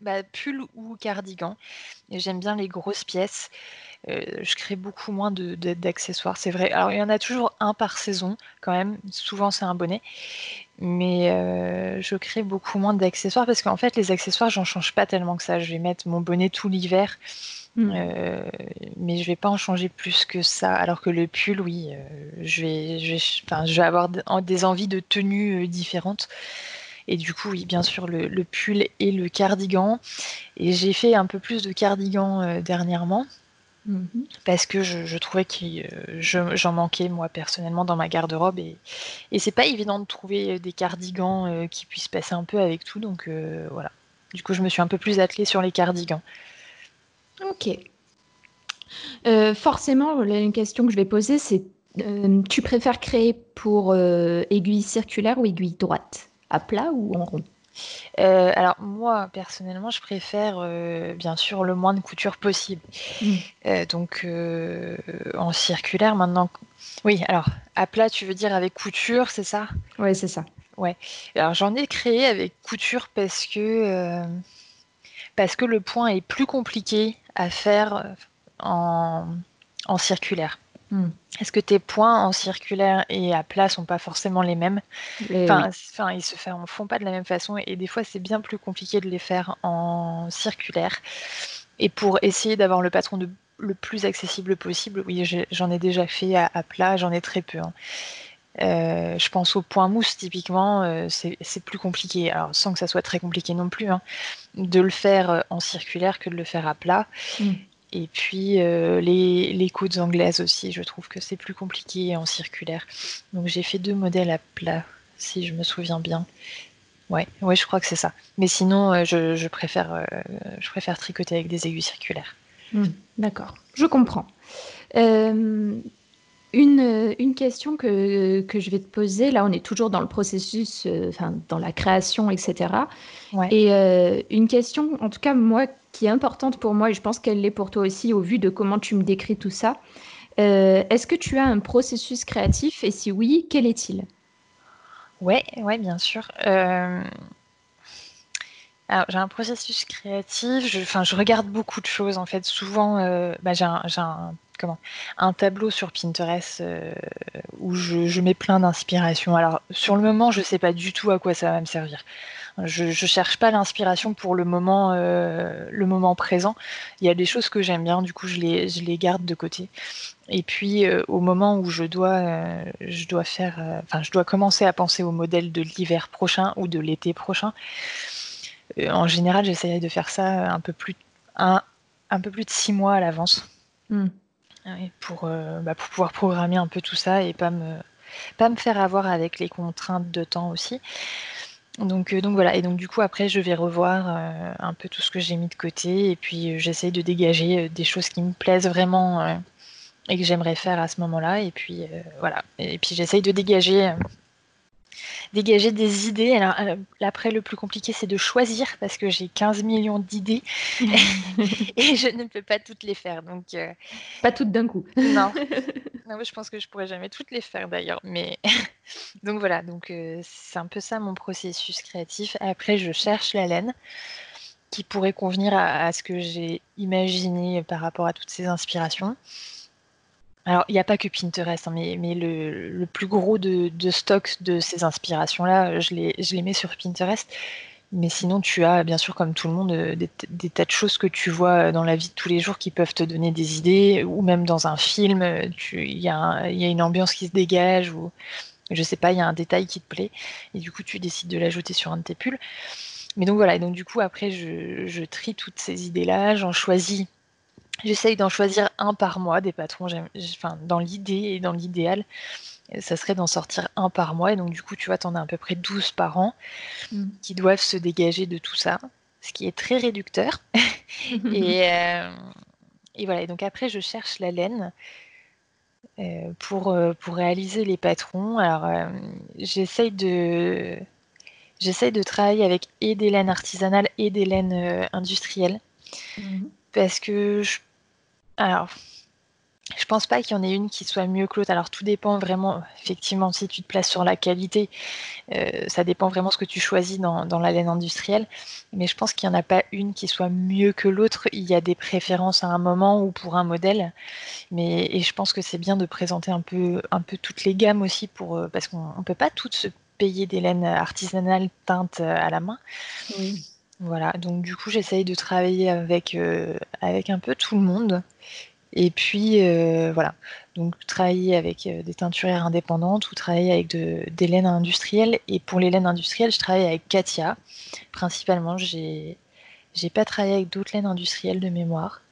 Speaker 2: bah, pull ou cardigan. J'aime bien les grosses pièces. Je crée beaucoup moins d'accessoires, c'est vrai. Alors, il y en a toujours un par saison, quand même. Souvent, c'est un bonnet mais euh, je crée beaucoup moins d'accessoires parce qu'en fait, les accessoires, j'en change pas tellement que ça. Je vais mettre mon bonnet tout l'hiver, hmm. euh, mais je vais pas en changer plus que ça. Alors que le pull, oui, euh, je, vais, je, vais, je vais avoir des envies de tenues différentes. Et du coup, oui, bien sûr, le, le pull et le cardigan. Et j'ai fait un peu plus de cardigan dernièrement. Mhm. Parce que je, trouvais que euh, j'en manquais moi personnellement dans ma garde-robe et, et c'est pas évident de trouver des cardigans euh, qui puissent passer un peu avec tout donc euh, voilà. Du coup je me suis un peu plus attelée sur les cardigans.
Speaker 1: Ok. forcément, une question que je vais poser c'est tu préfères créer pour aiguille circulaire ou aiguille droite? À plat ou en rond?
Speaker 2: Euh, alors moi personnellement je préfère euh, bien sûr le moins de couture possible. Mm. Euh, donc en circulaire maintenant. Oui alors à plat tu veux dire avec couture c'est ça?
Speaker 1: Oui c'est ça.
Speaker 2: Ouais. Alors j'en ai créé avec couture parce que parce que le point est plus compliqué à faire en, en circulaire. Hmm. Est-ce que tes points en circulaire et à plat sont pas forcément les mêmes? Enfin, enfin, ils se font pas de la même façon et, des fois c'est bien plus compliqué de les faire en circulaire. Et pour essayer d'avoir le patron le plus accessible possible, oui, j'en ai déjà fait à, plat, j'en ai très peu. Hein. Euh, je pense au point mousse typiquement, euh, c'est plus compliqué. Alors sans que ça soit très compliqué non plus, hein, de le faire euh, en circulaire que de le faire à plat. Hmm. Et puis euh, les, les côtes anglaises aussi, je trouve que c'est plus compliqué en circulaire. Donc j'ai fait deux modèles à plat, si je me souviens bien. Ouais, ouais je crois que c'est ça. Mais sinon, euh, je, préfère, euh, je préfère tricoter avec des aiguilles circulaires.
Speaker 1: Hmm, d'accord, je comprends. Une, une, question que, que, je vais te poser, là on est toujours dans le processus, enfin dans la création, etc. Et une question, en tout cas moi, qui est importante pour moi et je pense qu'elle l'est pour toi aussi au vu de comment tu me décris tout ça. Euh, est-ce que tu as un processus créatif? Et si oui, quel est-il?
Speaker 2: Ouais, ouais, bien sûr. Euh, Alors, j'ai un processus créatif, je, je regarde beaucoup de choses en fait. Souvent, euh, bah, j'ai un, un, un tableau sur Pinterest euh, où je, mets plein d'inspiration. Alors, sur le moment, je ne sais pas du tout à quoi ça va me servir. Je, ne cherche pas l'inspiration pour le moment, euh, le moment présent. Il y a des choses que j'aime bien, du coup, je les, garde de côté. Et puis, euh, au moment où je dois, faire, enfin, je dois commencer à penser au modèle de l'hiver prochain ou de l'été prochain. En général, j'essaye de faire ça un peu plus, un, peu plus de six mois à l'avance.
Speaker 1: Mm.
Speaker 2: Pour, bah, pour pouvoir programmer un peu tout ça et pas me, pas me faire avoir avec les contraintes de temps aussi. Donc, euh, donc voilà, et donc du coup après je vais revoir euh, un peu tout ce que j'ai mis de côté et puis euh, j'essaye de dégager des choses qui me plaisent vraiment et que j'aimerais faire à ce moment-là. Et puis voilà, et puis j'essaye de dégager dégager des idées. Alors, euh, après, le plus compliqué, c'est de choisir parce que j'ai 15 millions d'idées et je ne peux pas toutes les faire. Donc, euh,
Speaker 1: Pas toutes d'un coup.
Speaker 2: non. non, je pense que je pourrais jamais toutes les faire d'ailleurs. Mais donc voilà, donc euh, c'est un peu ça mon processus créatif. Après, je cherche la laine qui pourrait convenir à, à ce que j'ai imaginé par rapport à toutes ces inspirations. Alors, il n'y a pas que Pinterest, hein, mais, le, plus gros de, de, stock de ces inspirations-là, je les, je les mets sur Pinterest. Mais sinon, tu as, bien sûr, comme tout le monde, euh, des, tas de choses que tu vois dans la vie de tous les jours qui peuvent te donner des idées, ou même dans un film, il y, a une ambiance qui se dégage, ou je sais pas, il y a un détail qui te plaît, et du coup, tu décides de l'ajouter sur un de tes pulls. Mais donc voilà, et donc du coup, après, je trie toutes ces idées-là, j'en choisis J'essaye d'en choisir un par mois des patrons. Enfin, dans l'idée et dans l'idéal, ça serait d'en sortir un par mois. Et donc, du coup, tu vois, tu en as à peu près 12 par an mm. qui doivent se dégager de tout ça, ce qui est très réducteur. et, euh, et, voilà. Et donc, après, je cherche la laine. Euh, pour, euh, pour réaliser les patrons. Alors, euh, j'essaye de, j'essaye de travailler avec et des laines artisanales et des laines industrielles. Mm. Parce que je alors, je pense pas qu'il y en ait une qui soit mieux que l'autre. Alors tout dépend vraiment, effectivement, si tu te places sur la qualité, euh, ça dépend vraiment ce que tu choisis dans, la laine industrielle. Mais je pense qu'il n'y en a pas une qui soit mieux que l'autre. Il y a des préférences à un moment ou pour un modèle. Mais et je pense que c'est bien de présenter un peu, un peu toutes les gammes aussi pour euh, parce qu'on ne peut pas toutes se payer des laines artisanales teintes euh, à la main. Voilà, donc du coup j'essaye de travailler avec, euh, un peu tout le monde. Et puis euh, voilà, donc travailler avec euh, des teinturières indépendantes ou travailler avec de, des laines industrielles. Et pour les laines industrielles, je travaille avec Katia. Principalement, j'ai j'ai pas travaillé avec d'autres laines industrielles de mémoire.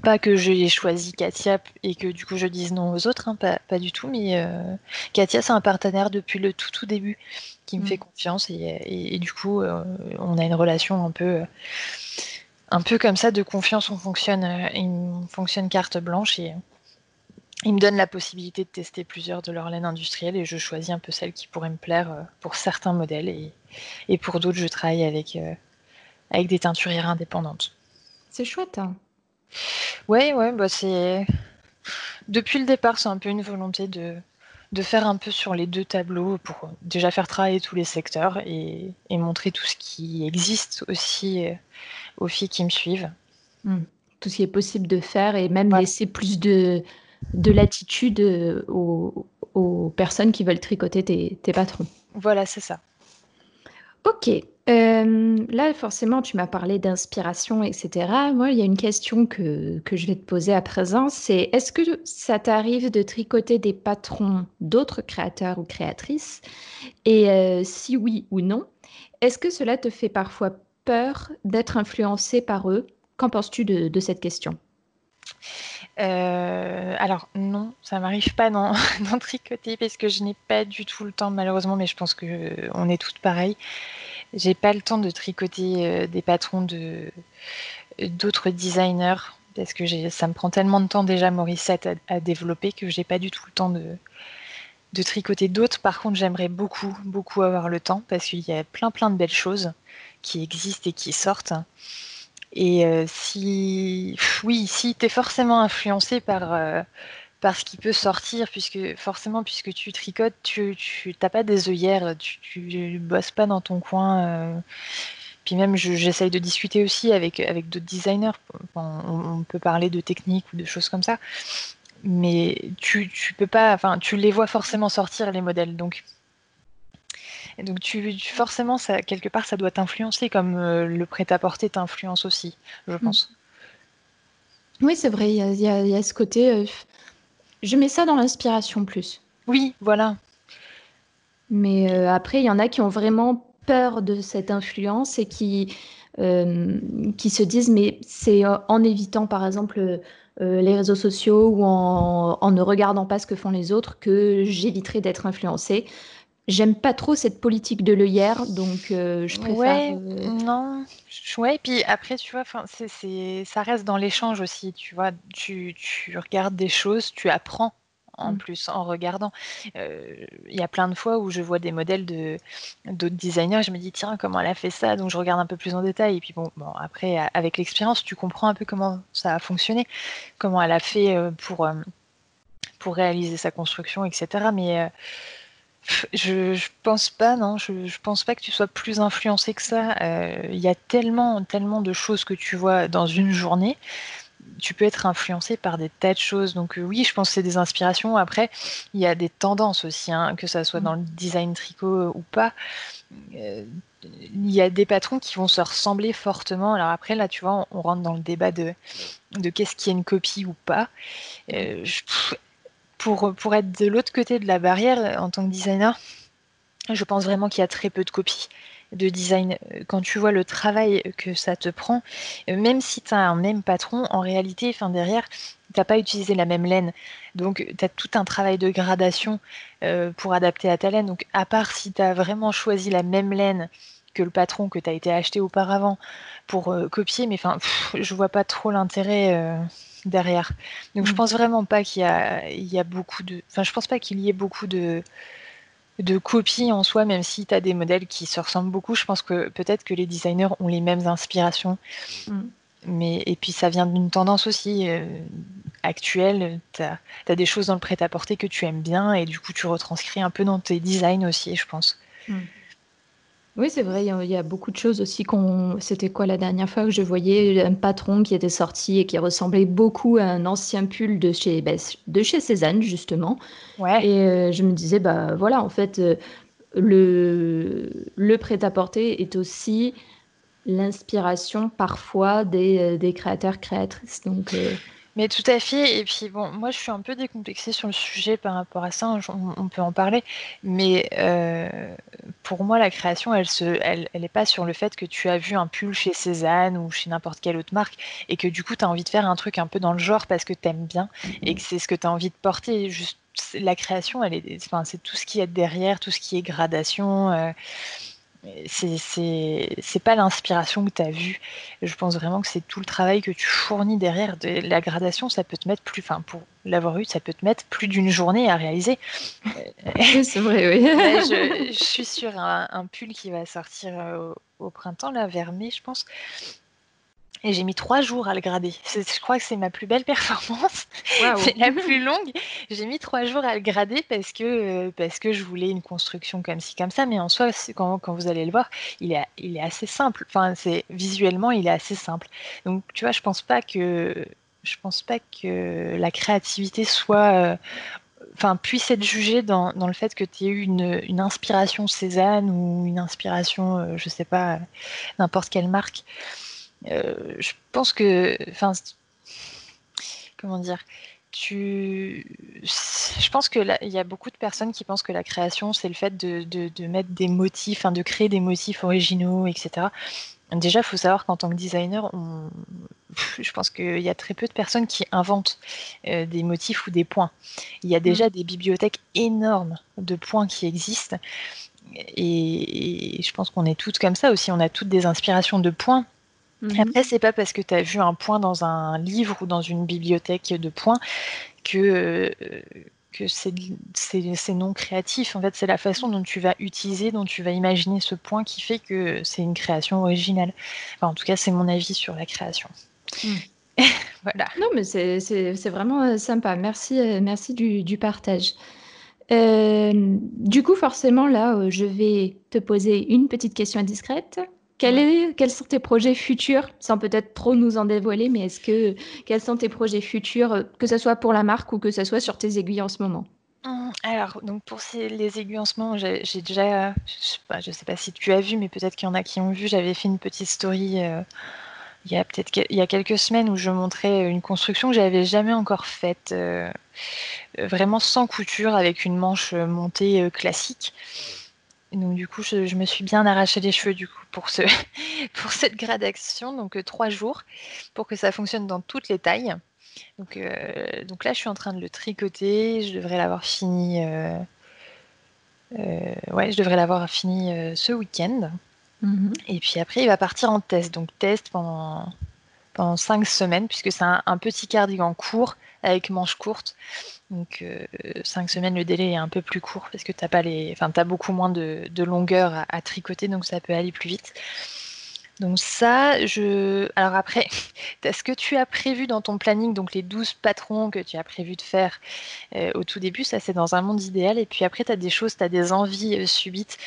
Speaker 2: Pas que j'ai choisi Katia et que du coup je dise non aux autres, hein, pas, pas, du tout, mais euh, Katia c'est un partenaire depuis le tout tout début qui me mmh. fait confiance et, et, et du coup euh, on a une relation un peu un peu comme ça de confiance on fonctionne on fonctionne carte blanche et il me donne la possibilité de tester plusieurs de leurs laines industrielles et je choisis un peu celles qui pourraient me plaire pour certains modèles et, et pour d'autres je travaille avec avec des teinturières indépendantes.
Speaker 1: C'est chouette. Hein
Speaker 2: Ouais, ouais, bah c'est. Depuis le départ, c'est un peu une volonté de, de faire un peu sur les deux tableaux pour déjà faire travailler tous les secteurs et, et montrer tout ce qui existe aussi euh, aux filles qui me suivent.
Speaker 1: Mmh. Tout ce qui est possible de faire et même ouais. laisser plus de, de latitude euh, aux, aux, personnes qui veulent tricoter tes, tes patrons.
Speaker 2: Voilà, c'est ça.
Speaker 1: Ok. Là, forcément, tu m'as parlé d'inspiration, etc. Moi, il y a une question que, que je vais te poser à présent, c'est est-ce que ça t'arrive de tricoter des patrons d'autres créateurs ou créatrices? Et euh, si oui ou non, est-ce que cela te fait parfois peur d'être influencé par eux? Qu'en penses-tu de, de cette question?
Speaker 2: Euh, alors non, ça m'arrive pas d'en tricoter parce que je n'ai pas du tout le temps malheureusement, mais je pense que euh, est toutes pareilles. J'ai pas le temps de tricoter euh, des patrons de d'autres designers parce que ça me prend tellement de temps déjà Morissette à, développer que j'ai pas du tout le temps de de tricoter d'autres. Par contre, j'aimerais beaucoup beaucoup avoir le temps parce qu'il y a plein plein de belles choses qui existent et qui sortent. Et euh, si, oui, si tu es forcément influencé par, euh, par ce qui peut sortir, puisque forcément, puisque tu tricotes, tu n'as pas des œillères, tu, tu bosses pas dans ton coin, euh, Puis même, j'essaye de discuter aussi avec, avec d'autres designers. On, peut parler de techniques ou de choses comme ça. Mais tu, tu peux pas, enfin, tu les vois forcément sortir, les modèles. Donc, donc tu, forcément, ça, quelque part, ça doit t'influencer, comme euh, le prêt-à-porter t'influence aussi, je mm. pense.
Speaker 1: Oui, c'est vrai, il y, a, ce côté. Euh, je mets ça dans l'inspiration plus.
Speaker 2: Oui, voilà.
Speaker 1: Mais euh, après, il y en a qui ont vraiment peur de cette influence et qui, qui se disent, mais c'est en évitant, par exemple, les réseaux sociaux ou en, en, ne regardant pas ce que font les autres que j'éviterai d'être influencée. J'aime pas trop cette politique de l'œillère, donc euh, je préfère.
Speaker 2: Ouais, euh, non. Ouais, puis après, tu vois, ça reste dans l'échange aussi, tu vois. Tu, tu regardes des choses, tu apprends en mmh. plus en regardant. Euh, il y a plein de fois où je vois des modèles de d'autres designers, je me dis tiens comment elle a fait ça, donc je regarde un peu plus en détail. Et puis bon, bon après avec l'expérience, tu comprends un peu comment ça a fonctionné, comment elle a fait pour pour réaliser sa construction, etc. Mais je, je, pense pas, non. Je, pense pas que tu sois plus influencé que ça. Euh, il y a tellement, tellement de choses que tu vois dans une journée. Tu peux être influencé par des tas de choses. Donc euh, oui, je pense que c'est des inspirations. Après, il y a des tendances aussi, hein, que ça soit dans le design tricot ou pas. Euh, il y a des patrons qui vont se ressembler fortement. Alors après, là, tu vois, on, rentre dans le débat de, de qu'est-ce qui est une copie ou pas. Pour, être de l'autre côté de la barrière en tant que designer, je pense vraiment qu'il y a très peu de copies de design. Quand tu vois le travail que ça te prend, même si tu as un même patron, en réalité, enfin derrière, tu n'as pas utilisé la même laine. Donc, tu as tout un travail de gradation euh, pour adapter à ta laine. Donc, à part si tu as vraiment choisi la même laine que le patron que tu as été acheté auparavant pour euh, copier, mais enfin, je vois pas trop l'intérêt. Euh, derrière. Donc je mm. pense vraiment pas qu'il y a, il y a beaucoup de. Enfin, je pense pas qu'il y ait beaucoup de, de copies en soi, même si tu as des modèles qui se ressemblent beaucoup. Je pense que peut-être que les designers ont les mêmes inspirations. Mm. Mais, et puis ça vient d'une tendance aussi euh, actuelle. Tu as, des choses dans le prêt-à-porter que tu aimes bien et du coup tu retranscris un peu dans tes designs aussi, je pense. Mm.
Speaker 1: Oui, c'est vrai, il y a beaucoup de choses aussi qu'on c'était quoi la dernière fois que je voyais un patron qui était sorti et qui ressemblait beaucoup à un ancien pull de chez, bah, de chez Cézanne justement Ouais. et euh, je me disais: «Bah, voilà, en fait, euh, le le prêt-à-porter est aussi l'inspiration parfois des, euh, des créateurs, créatrices», donc
Speaker 2: mais tout à fait. Et puis bon, moi je suis un peu décomplexée sur le sujet par rapport à ça. Hein, on, peut en parler. Mais euh, pour moi, la création, elle se, elle, elle pas sur le fait que tu as vu un pull chez Cézanne ou chez n'importe quelle autre marque et que du coup tu as envie de faire un truc un peu dans le genre parce que tu aimes bien et que c'est ce que tu as envie de porter. Juste la création, elle est, enfin, c'est tout ce qui est derrière, tout ce qui est gradation. Euh, c'est pas l'inspiration que tu as vue. Je pense vraiment que c'est tout le travail que tu fournis derrière. De, la gradation, ça peut te mettre plus, enfin pour l'avoir eu, ça peut te mettre plus d'une journée à réaliser.
Speaker 1: c'est vrai, oui.
Speaker 2: je, suis sur un, pull qui va sortir euh, au, au, printemps, là, vers mai, je pense. Et j'ai mis trois jours à le grader. Je crois que c'est ma plus belle performance. c'est la plus longue. J'ai mis trois jours à le grader parce que, euh, parce que je voulais une construction comme ci, comme ça. Mais en soi, quand, quand vous allez le voir, il est, il est assez simple. Enfin, c'est visuellement, il est assez simple. Donc, tu vois, je pense pas que je pense pas que la créativité soit euh, enfin, puisse être jugée dans, dans, le fait que tu aies eu une, une, inspiration Cézanne ou une inspiration, euh, je sais pas, n'importe quelle marque. Euh, je pense que, enfin, comment dire, tu... Je pense qu'il y a beaucoup de personnes qui pensent que la création, c'est le fait de, de, mettre des motifs, de créer des motifs originaux, etc. Déjà, il faut savoir qu'en tant que designer, on... je pense qu'il y a très peu de personnes qui inventent euh, des motifs ou des points. Il y a déjà mm. des bibliothèques énormes de points qui existent. Et, et je pense qu'on est toutes comme ça aussi. On a toutes des inspirations de points Mmh Après, c'est pas parce que tu as vu un point dans un livre ou dans une bibliothèque de points que, que c'est non créatif. En fait, c'est la façon dont tu vas utiliser, dont tu vas imaginer ce point qui fait que c'est une création originale. Enfin, en tout cas, c'est mon avis sur la création.
Speaker 1: Mmh. voilà. Non, mais c'est vraiment euh, sympa. Merci, euh, merci du, du partage. Euh, du coup, forcément, là, je vais te poser une petite question indiscrète. Quels sont tes projets futurs Sans peut-être trop nous en dévoiler, mais est-ce que quels sont tes projets futurs, que ce soit pour la marque ou que ce soit sur tes aiguilles en ce moment?
Speaker 2: Mmh, alors, donc pour les aiguilles en ce moment, j'ai déjà, je ne sais, pas si tu as vu, mais peut-être qu'il y en a qui ont vu, j'avais fait une petite story euh, il y a peut-être il y a quelques semaines où je montrais une construction que j'avais jamais encore faite, euh, vraiment sans couture, avec une manche montée classique donc du coup, je, me suis bien arraché les cheveux du coup pour, ce, pour cette gradation, donc euh, trois jours, pour que ça fonctionne dans toutes les tailles. Donc, euh, donc là, je suis en train de le tricoter. Je devrais l'avoir fini. Euh, ouais, je devrais l'avoir fini ce week-end. Mhm. Et puis après, il va partir en test. Donc test pendant pendant cinq semaines, puisque c'est un, petit cardigan court avec manches courtes. Donc euh, cinq semaines, le délai est un peu plus court parce que tu as, les... as beaucoup moins de, longueur à, tricoter, donc ça peut aller plus vite. Donc ça, je... Alors après, ce que tu as prévu dans ton planning, donc les 12 patrons que tu as prévu de faire euh, au tout début, ça c'est dans un monde idéal. Et puis après, tu as des choses, tu as des envies euh, subites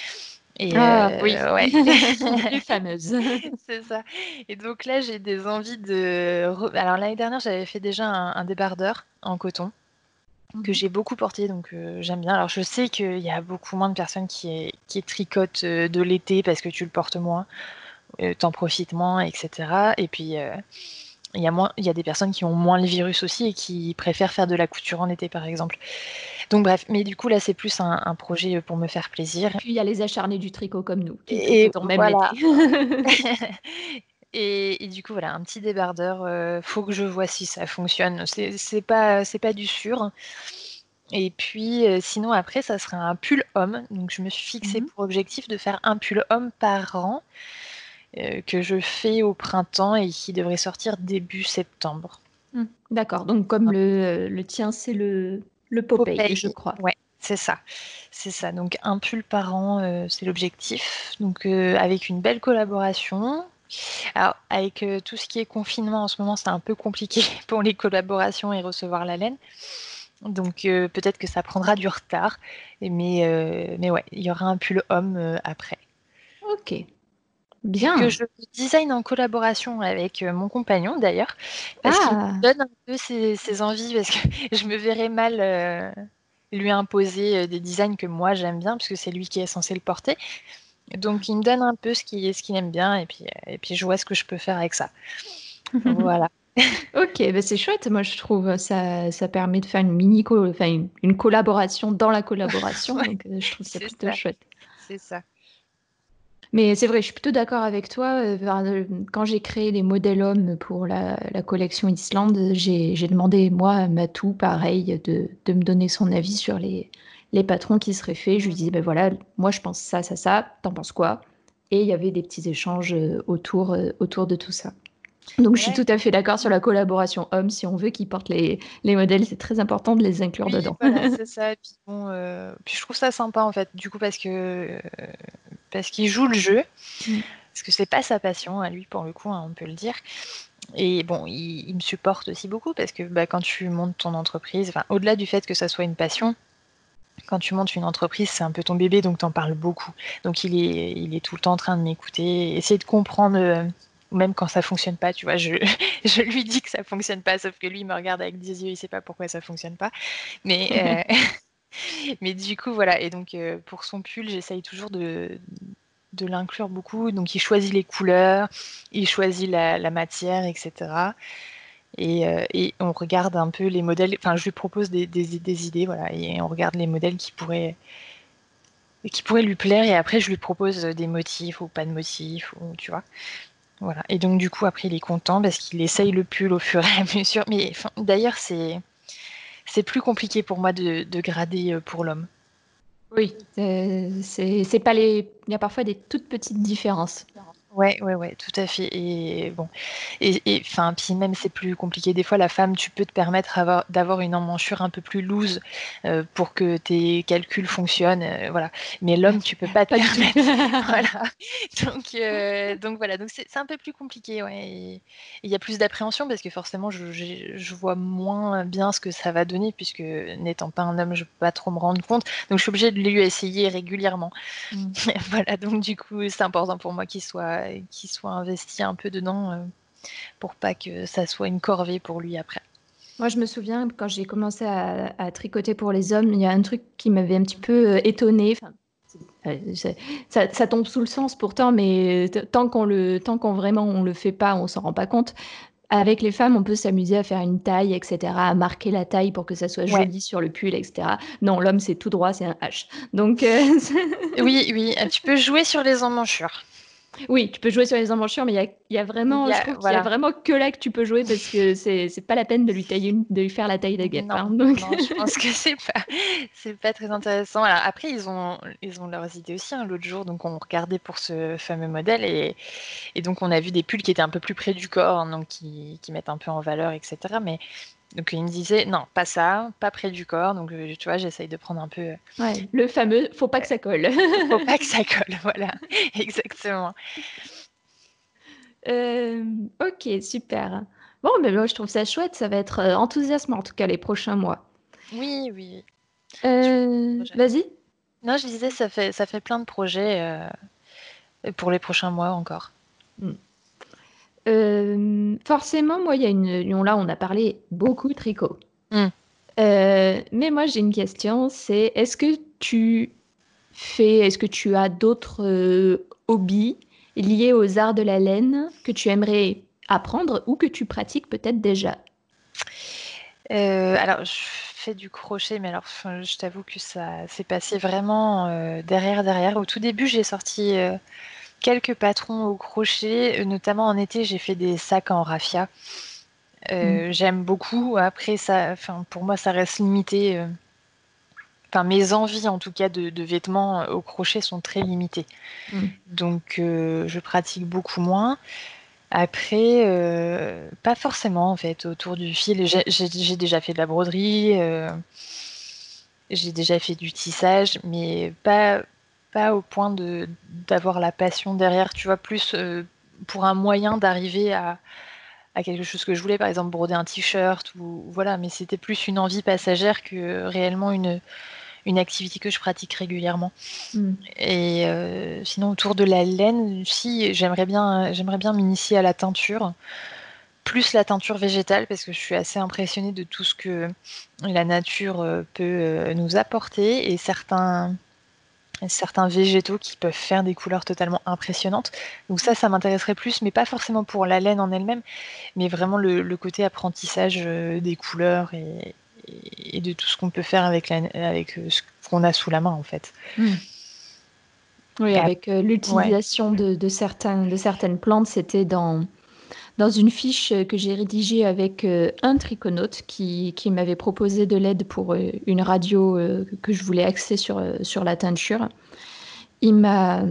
Speaker 1: et ah, oui, ouais. plus fameuse.
Speaker 2: c'est ça. Et donc là, j'ai des envies de. Alors l'année dernière, j'avais fait déjà un, débardeur en coton que mhm. j'ai beaucoup porté, donc j'aime bien. Alors je sais qu'il y a beaucoup moins de personnes qui, qui tricotent de l'été parce que tu le portes moins, t'en profites moins, etc. Et puis il y, a moins, il y a des personnes qui ont moins le virus aussi et qui préfèrent faire de la couture en été, par exemple. Donc bref, mais du coup là c'est plus un, projet pour me faire plaisir.
Speaker 1: puis il y a les acharnés du tricot comme nous.
Speaker 2: et même voilà. et, du coup voilà, un petit débardeur. Euh, faut que je vois si ça fonctionne. C'est pas c'est pas du sûr. Et puis euh, sinon après ça sera un pull homme. Donc je me suis fixé mmh pour objectif de faire un pull homme par an. Euh, que je fais au printemps et qui devrait sortir début septembre.
Speaker 1: Mmh, d'accord, donc comme le, le tien, c'est le, le Popeye, je crois.
Speaker 2: Ouais, c'est ça. C'est ça. Donc un pull par an, euh, c'est l'objectif. Donc euh, avec une belle collaboration. Alors avec tout ce qui est confinement en ce moment, c'est un peu compliqué pour les collaborations et recevoir la laine. Donc peut-être que ça prendra du retard. Mais, mais ouais, il y aura un pull homme après.
Speaker 1: Ok. Bien.
Speaker 2: Que je design en collaboration avec euh, mon compagnon d'ailleurs, parce qu'il me ah. donne un peu ses, envies, parce que je me verrais mal euh, lui imposer euh, des designs que moi j'aime bien, puisque c'est lui qui est censé le porter. Donc il me donne un peu ce qu'il ce qu'il aime bien, et puis, et puis je vois ce que je peux faire avec ça. voilà.
Speaker 1: ok, bah c'est chouette, moi je trouve. Ça, ça permet de faire une mini enfin, une, collaboration dans la collaboration. donc je trouve ça plutôt chouette.
Speaker 2: C'est ça.
Speaker 1: Mais c'est vrai, je suis plutôt d'accord avec toi. Euh, euh, quand j'ai créé les modèles hommes pour la, collection Islande, j'ai demandé, moi, à Matou, pareil, de, me donner son avis sur les, les patrons qui seraient faits. Je lui disais, ben voilà, moi je pense ça, ça, ça, t'en penses quoi? Et il y avait des petits échanges euh, autour, autour de tout ça. Donc je suis tout à fait d'accord sur la collaboration homme. Si on veut qu'ils portent les, les modèles, c'est très important de les inclure dedans.
Speaker 2: c'est ça. Puis, bon, puis, je trouve ça sympa en fait, du coup parce que parce qu'il joue le jeu, mm. parce que c'est pas sa passion à lui pour le coup, hein, on peut le dire. Et bon, il, me supporte aussi beaucoup parce que bah, quand tu montes ton entreprise, au-delà du fait que ça soit une passion, quand tu montes une entreprise, c'est un peu ton bébé, donc tu en parles beaucoup. Donc il est, il est tout le temps en train de m'écouter, essayer de comprendre, euh, même quand ça fonctionne pas, tu vois, je, je, lui dis que ça fonctionne pas, sauf que lui il me regarde avec des yeux, il sait pas pourquoi ça fonctionne pas. Mais, euh, Mais du coup, voilà. Et donc, euh, pour son pull, j'essaye toujours de, de l'inclure beaucoup. Donc, il choisit les couleurs, il choisit la, matière, etc. Et, euh, et, on regarde un peu les modèles. Enfin, je lui propose des, des, idées, voilà. Et on regarde les modèles qui pourraient, qui pourraient lui plaire. Et après, je lui propose des motifs ou pas de motifs, ou, tu vois. Voilà. Et donc, du coup, après, il est content parce qu'il essaye le pull au fur et à mesure. Mais d'ailleurs, c'est c'est plus compliqué pour moi de, de grader euh, pour l'homme.
Speaker 1: Oui, euh, c'est pas les. Il y a parfois des toutes petites différences.
Speaker 2: Ouais, ouais, ouais, tout à fait. Et bon, et enfin, puis même c'est plus compliqué. Des fois, la femme, tu peux te permettre d'avoir une emmanchure un peu plus loose euh, pour que tes calculs fonctionnent, euh, voilà. Mais l'homme, tu peux pas te permettre. voilà. Donc, euh, donc voilà. Donc c'est un peu plus compliqué, ouais. Il y a plus d'appréhension parce que forcément, je, je, vois moins bien ce que ça va donner puisque n'étant pas un homme, je peux pas trop me rendre compte. Donc je suis obligée de lui essayer régulièrement. Mm. voilà. Donc du coup, c'est important pour moi qu'il soit qu'il soit investi un peu dedans pour pas que ça soit une corvée pour lui après.
Speaker 1: Moi, je me souviens quand j'ai commencé à, tricoter pour les hommes, il y a un truc qui m'avait un petit peu étonnée. ça, tombe sous le sens pourtant, mais tant qu'on le, tant qu'on vraiment on le fait pas, on s'en rend pas compte. Avec les femmes, on peut s'amuser à faire une taille, etc., à marquer la taille pour que ça soit joli sur le pull, etc. Non, l'homme, c'est tout droit, c'est un H. Donc, euh,
Speaker 2: oui, oui, tu peux jouer sur les emmanchures.
Speaker 1: Oui, tu peux jouer sur les embranchures, mais il y a, vraiment, je trouve qu'il y a vraiment que là que tu peux jouer parce que c'est c'est pas la peine de lui tailler de lui faire la taille de guêpe.
Speaker 2: Hein, non, je pense que c'est pas c'est pas très intéressant. Alors après, ils ont ils ont leurs idées aussi. Hein, l'autre jour, donc on regardait pour ce fameux modèle et, et donc on a vu des pulls qui étaient un peu plus près du corps, hein, donc qui, qui mettent un peu en valeur, etc. Mais donc il me disait non, pas ça, pas près du corps. Donc euh, tu vois, j'essaye de prendre un peu. Euh,
Speaker 1: ouais, le fameux, faut pas que ça colle.
Speaker 2: faut pas que ça colle, voilà, exactement.
Speaker 1: Euh, ok, super. Bon, mais moi je trouve ça chouette, ça va être enthousiasmant en tout cas les prochains mois.
Speaker 2: Oui, oui.
Speaker 1: Vas-y.
Speaker 2: Non, je disais, ça fait, ça fait plein de projets pour les prochains mois encore. Hmm.
Speaker 1: Euh, forcément, moi, il y a une. Là, on a parlé beaucoup de tricot. Hmm. Euh, mais moi, j'ai une question c'est est-ce que tu fais. Est-ce que tu as d'autres euh, hobbies liés aux arts de la laine que tu aimerais apprendre ou que tu pratiques peut-être déjà?
Speaker 2: Alors, je fais du crochet, mais alors, je t'avoue que ça s'est passé vraiment derrière, derrière. Au tout début, j'ai sorti quelques patrons au crochet, euh, notamment en été, j'ai fait des sacs en raffia. Euh, mm. J'aime beaucoup. Après, ça, pour moi, ça reste limité. Euh, enfin, mes envies, en tout cas, de, vêtements au crochet sont très limitées. Mm. Donc, je pratique beaucoup moins. Après, pas forcément, en fait, autour du fil. J'ai déjà fait de la broderie. j'ai déjà fait du tissage, mais pas, pas au point de d'avoir la passion derrière, tu vois, plus euh, pour un moyen d'arriver à, à, quelque chose que je voulais, par exemple broder un t-shirt ou voilà, mais c'était plus une envie passagère que réellement une une activité que je pratique régulièrement. Hmm. Et euh, sinon autour de la laine, si j'aimerais bien j'aimerais bien m'initier à la teinture plus la teinture végétale parce que je suis assez impressionnée de tout ce que la nature euh, peut nous apporter et certains certains végétaux qui peuvent faire des couleurs totalement impressionnantes. Donc ça, ça m'intéresserait plus, mais pas forcément pour la laine en elle-même, mais vraiment le, côté apprentissage euh, des couleurs et, de tout ce qu'on peut faire avec, avec euh, ce qu'on a sous la main en fait. Hmm.
Speaker 1: Oui, avec euh, l'utilisation de, de certaines plantes, c'était dans dans une fiche que j'ai rédigée avec euh, un triconaute qui, m'avait proposé de l'aide pour euh, une radio euh, que je voulais axer sur, sur la teinture. Il m'a,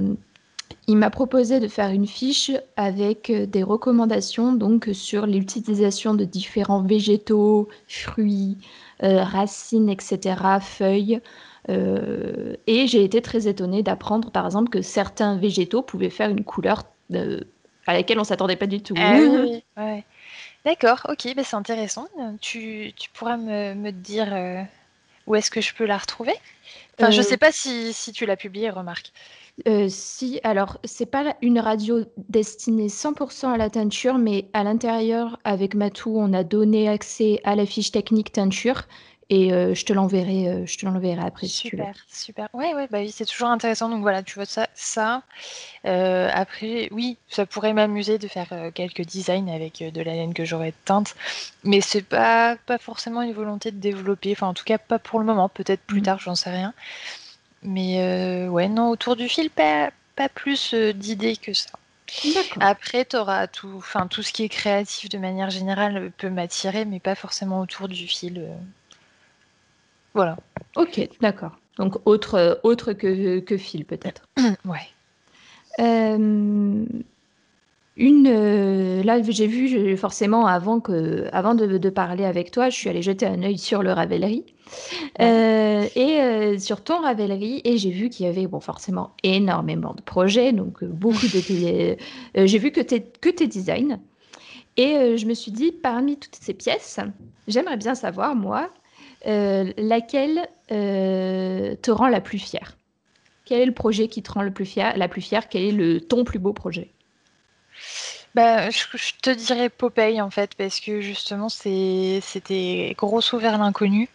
Speaker 1: proposé de faire une fiche avec des recommandations donc sur l'utilisation de différents végétaux, fruits, racines, etc., feuilles. et j'ai été très étonnée d'apprendre, par exemple, que certains végétaux pouvaient faire une couleur à laquelle on s'attendait pas du tout.
Speaker 2: Ah oui, ouais. D'accord, ok, bah, c'est intéressant. Tu, tu pourras me, me dire euh, où est-ce que je peux la retrouver? Enfin, Je ne euh, sais pas si, si tu l'as publiée, remarque.
Speaker 1: Euh, si, alors, c'est pas une radio destinée 100% à la teinture, mais à l'intérieur, avec Matou, on a donné accès à la fiche technique teinture et euh, je te l'enverrai, euh, je te l'enverrai après
Speaker 2: si. Super, super. Ouais, ouais, bah oui, c'est toujours intéressant. Donc voilà, tu vois ça, ça. Euh, après, oui, ça pourrait m'amuser de faire quelques designs avec de la laine que j'aurais teinte, mais c'est pas pas forcément une volonté de développer. Enfin, en tout cas, pas pour le moment. Peut-être plus mmh. tard, j'en sais rien. Mais ouais, non, autour du fil, pas pas plus d'idées que ça. Après, tu auras tout, enfin tout ce qui est créatif de manière générale peut m'attirer, mais pas forcément autour du fil. Voilà.
Speaker 1: Ok, d'accord. Donc autre, autre que, que fil peut-être.
Speaker 2: ouais.
Speaker 1: Euh, une, euh, là, j'ai vu forcément avant, que, avant de, parler avec toi, je suis allée jeter un œil sur le Ravelry euh, et sur ton Ravelry et j'ai vu qu'il y avait bon, forcément énormément de projets, donc beaucoup de. j'ai vu que, que tes designs et je me suis dit, parmi toutes ces pièces, j'aimerais bien savoir, moi, euh, laquelle euh, te rend la plus fière? Quel est le projet qui te rend le plus fier, la plus fière? Quel est le ton plus beau projet?
Speaker 2: Bah, je, te dirais Popeye en fait, parce que justement c'était grosso vers l'inconnu.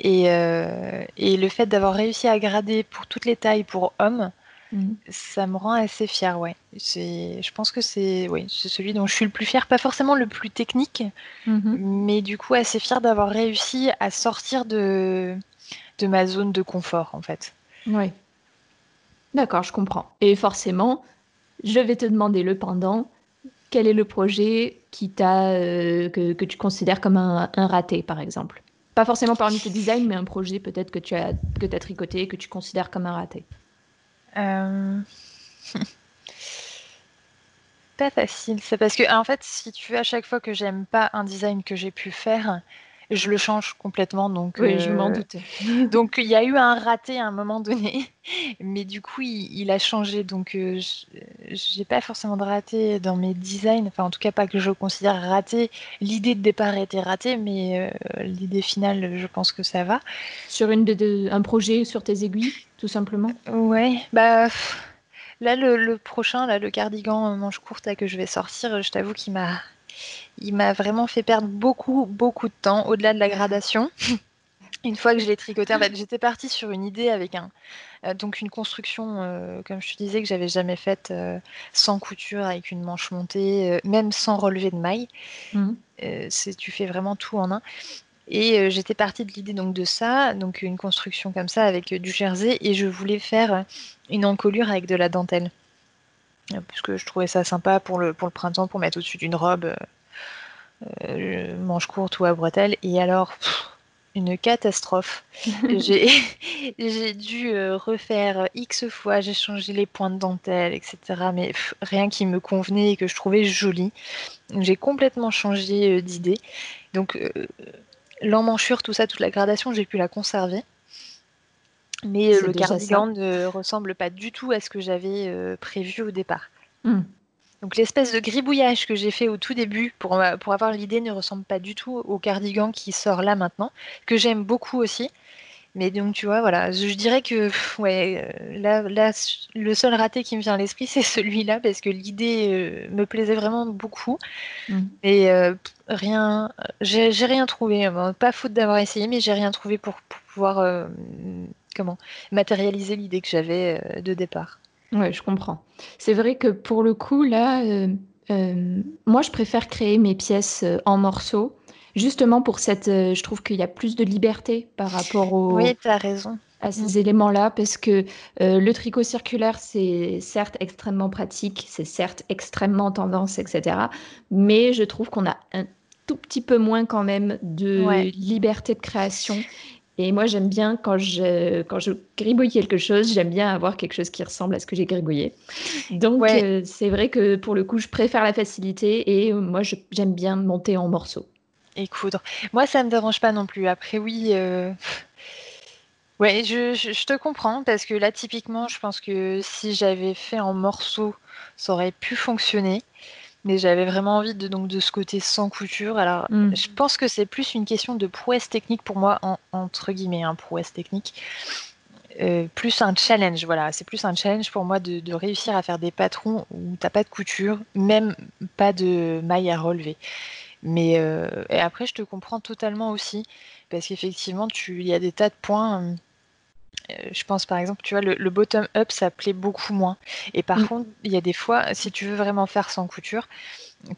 Speaker 2: Et, euh, et, le fait d'avoir réussi à grader pour toutes les tailles pour hommes, mhm. ça me rend assez fière, ouais. Je pense que c'est ouais, celui dont je suis le plus fier, pas forcément le plus technique, mhm. mais du coup assez fier d'avoir réussi à sortir de, de ma zone de confort en fait.
Speaker 1: Oui. D'accord, je comprends. Et forcément, je vais te demander le pendant quel est le projet qui t'a, euh, que, que, tu considères comme un, un, raté, par exemple? Pas forcément parmi tes designs, mais un projet peut-être que tu as, que as tricoté et que tu considères comme un raté.
Speaker 2: Euh... pas facile. C'est parce que, en fait, si tu veux, à chaque fois que j'aime pas un design que j'ai pu faire, je le change complètement. Donc,
Speaker 1: oui, je m'en euh, doutais.
Speaker 2: donc, il y a eu un raté à un moment donné, mais du coup, il, a changé. Donc, euh, j'ai pas forcément de raté dans mes designs. Enfin, en tout cas, pas que je considère raté. L'idée de départ était ratée, mais euh, l'idée finale, je pense que ça va.
Speaker 1: Sur une de, un projet sur tes aiguilles, tout simplement?
Speaker 2: Ouais, bah. Là, le, prochain, là, le cardigan manche courte là, que je vais sortir, je t'avoue qu'il m'a il m'a vraiment fait perdre beaucoup, beaucoup de temps, au-delà de la gradation. une fois que je l'ai tricoté, en fait, j'étais partie sur une idée avec un, euh, donc une construction, euh, comme je te disais, que j'avais jamais faite euh, sans couture, avec une manche montée, même sans relevé de maille. C'est, tu fais vraiment tout en un. Et j'étais partie de l'idée donc de ça, donc une construction comme ça avec du jersey, et je voulais faire une encolure avec de la dentelle parce que je trouvais ça sympa pour le, pour le printemps, pour mettre au-dessus d'une robe, euh, euh, manche courte ou à bretelles. Et alors, une catastrophe. j'ai dû euh, refaire X fois, j'ai changé les points de dentelle, etc. Mais rien qui me convenait et que je trouvais joli. J'ai complètement changé d'idée. Donc, l'emmanchure, tout ça, toute la gradation, j'ai pu la conserver. Mais euh, le cardigan ne ressemble pas du tout à ce que j'avais euh, prévu au départ. Hmm. Donc l'espèce de gribouillage que j'ai fait au tout début pour, euh, pour avoir l'idée ne ressemble pas du tout au cardigan qui sort là maintenant, que j'aime beaucoup aussi. Mais donc tu vois, voilà, je dirais que ouais, là, là, le seul raté qui me vient à l'esprit, c'est celui-là, parce que l'idée me plaisait vraiment beaucoup. Hmm. Et rien, j'ai rien trouvé. pas faute d'avoir essayé, mais j'ai rien trouvé pour, pour pouvoir matérialiser l'idée que j'avais euh, de départ.
Speaker 1: Oui, je comprends. C'est vrai que pour le coup, là, euh, euh, moi, je préfère créer mes pièces en morceaux, justement pour cette. je trouve qu'il y a plus de liberté par rapport au.
Speaker 2: Oui, tu as raison.
Speaker 1: À ces mm. éléments-là, parce que le tricot circulaire, c'est certes extrêmement pratique, c'est certes extrêmement tendance, etc. Mais je trouve qu'on a un tout petit peu moins quand même de liberté de création et moi, j'aime bien quand je, quand je gribouille quelque chose, j'aime bien avoir quelque chose qui ressemble à ce que j'ai gribouillé. Donc, euh, c'est vrai que pour le coup, je préfère la facilité et euh, moi, j'aime bien monter en morceaux.
Speaker 2: Et coudre. Moi, ça ne me dérange pas non plus. Après, oui. Euh... Ouais, je, je, te comprends parce que là, typiquement, je pense que si j'avais fait en morceaux, ça aurait pu fonctionner mais j'avais vraiment envie de, donc, de ce côté sans couture. Alors, mm. je pense que c'est plus une question de prouesse technique pour moi, entre guillemets, un hein, prouesse technique. Euh, plus un challenge, voilà, c'est plus un challenge pour moi de, réussir à faire des patrons où t'as pas de couture, même pas de maille à relever. Mais euh, et après, je te comprends totalement aussi, parce qu'effectivement, il y a des tas de points euh, je pense par exemple, tu vois, le, bottom-up, ça plaît beaucoup moins. Et par mm. contre, il y a des fois, si tu veux vraiment faire sans couture,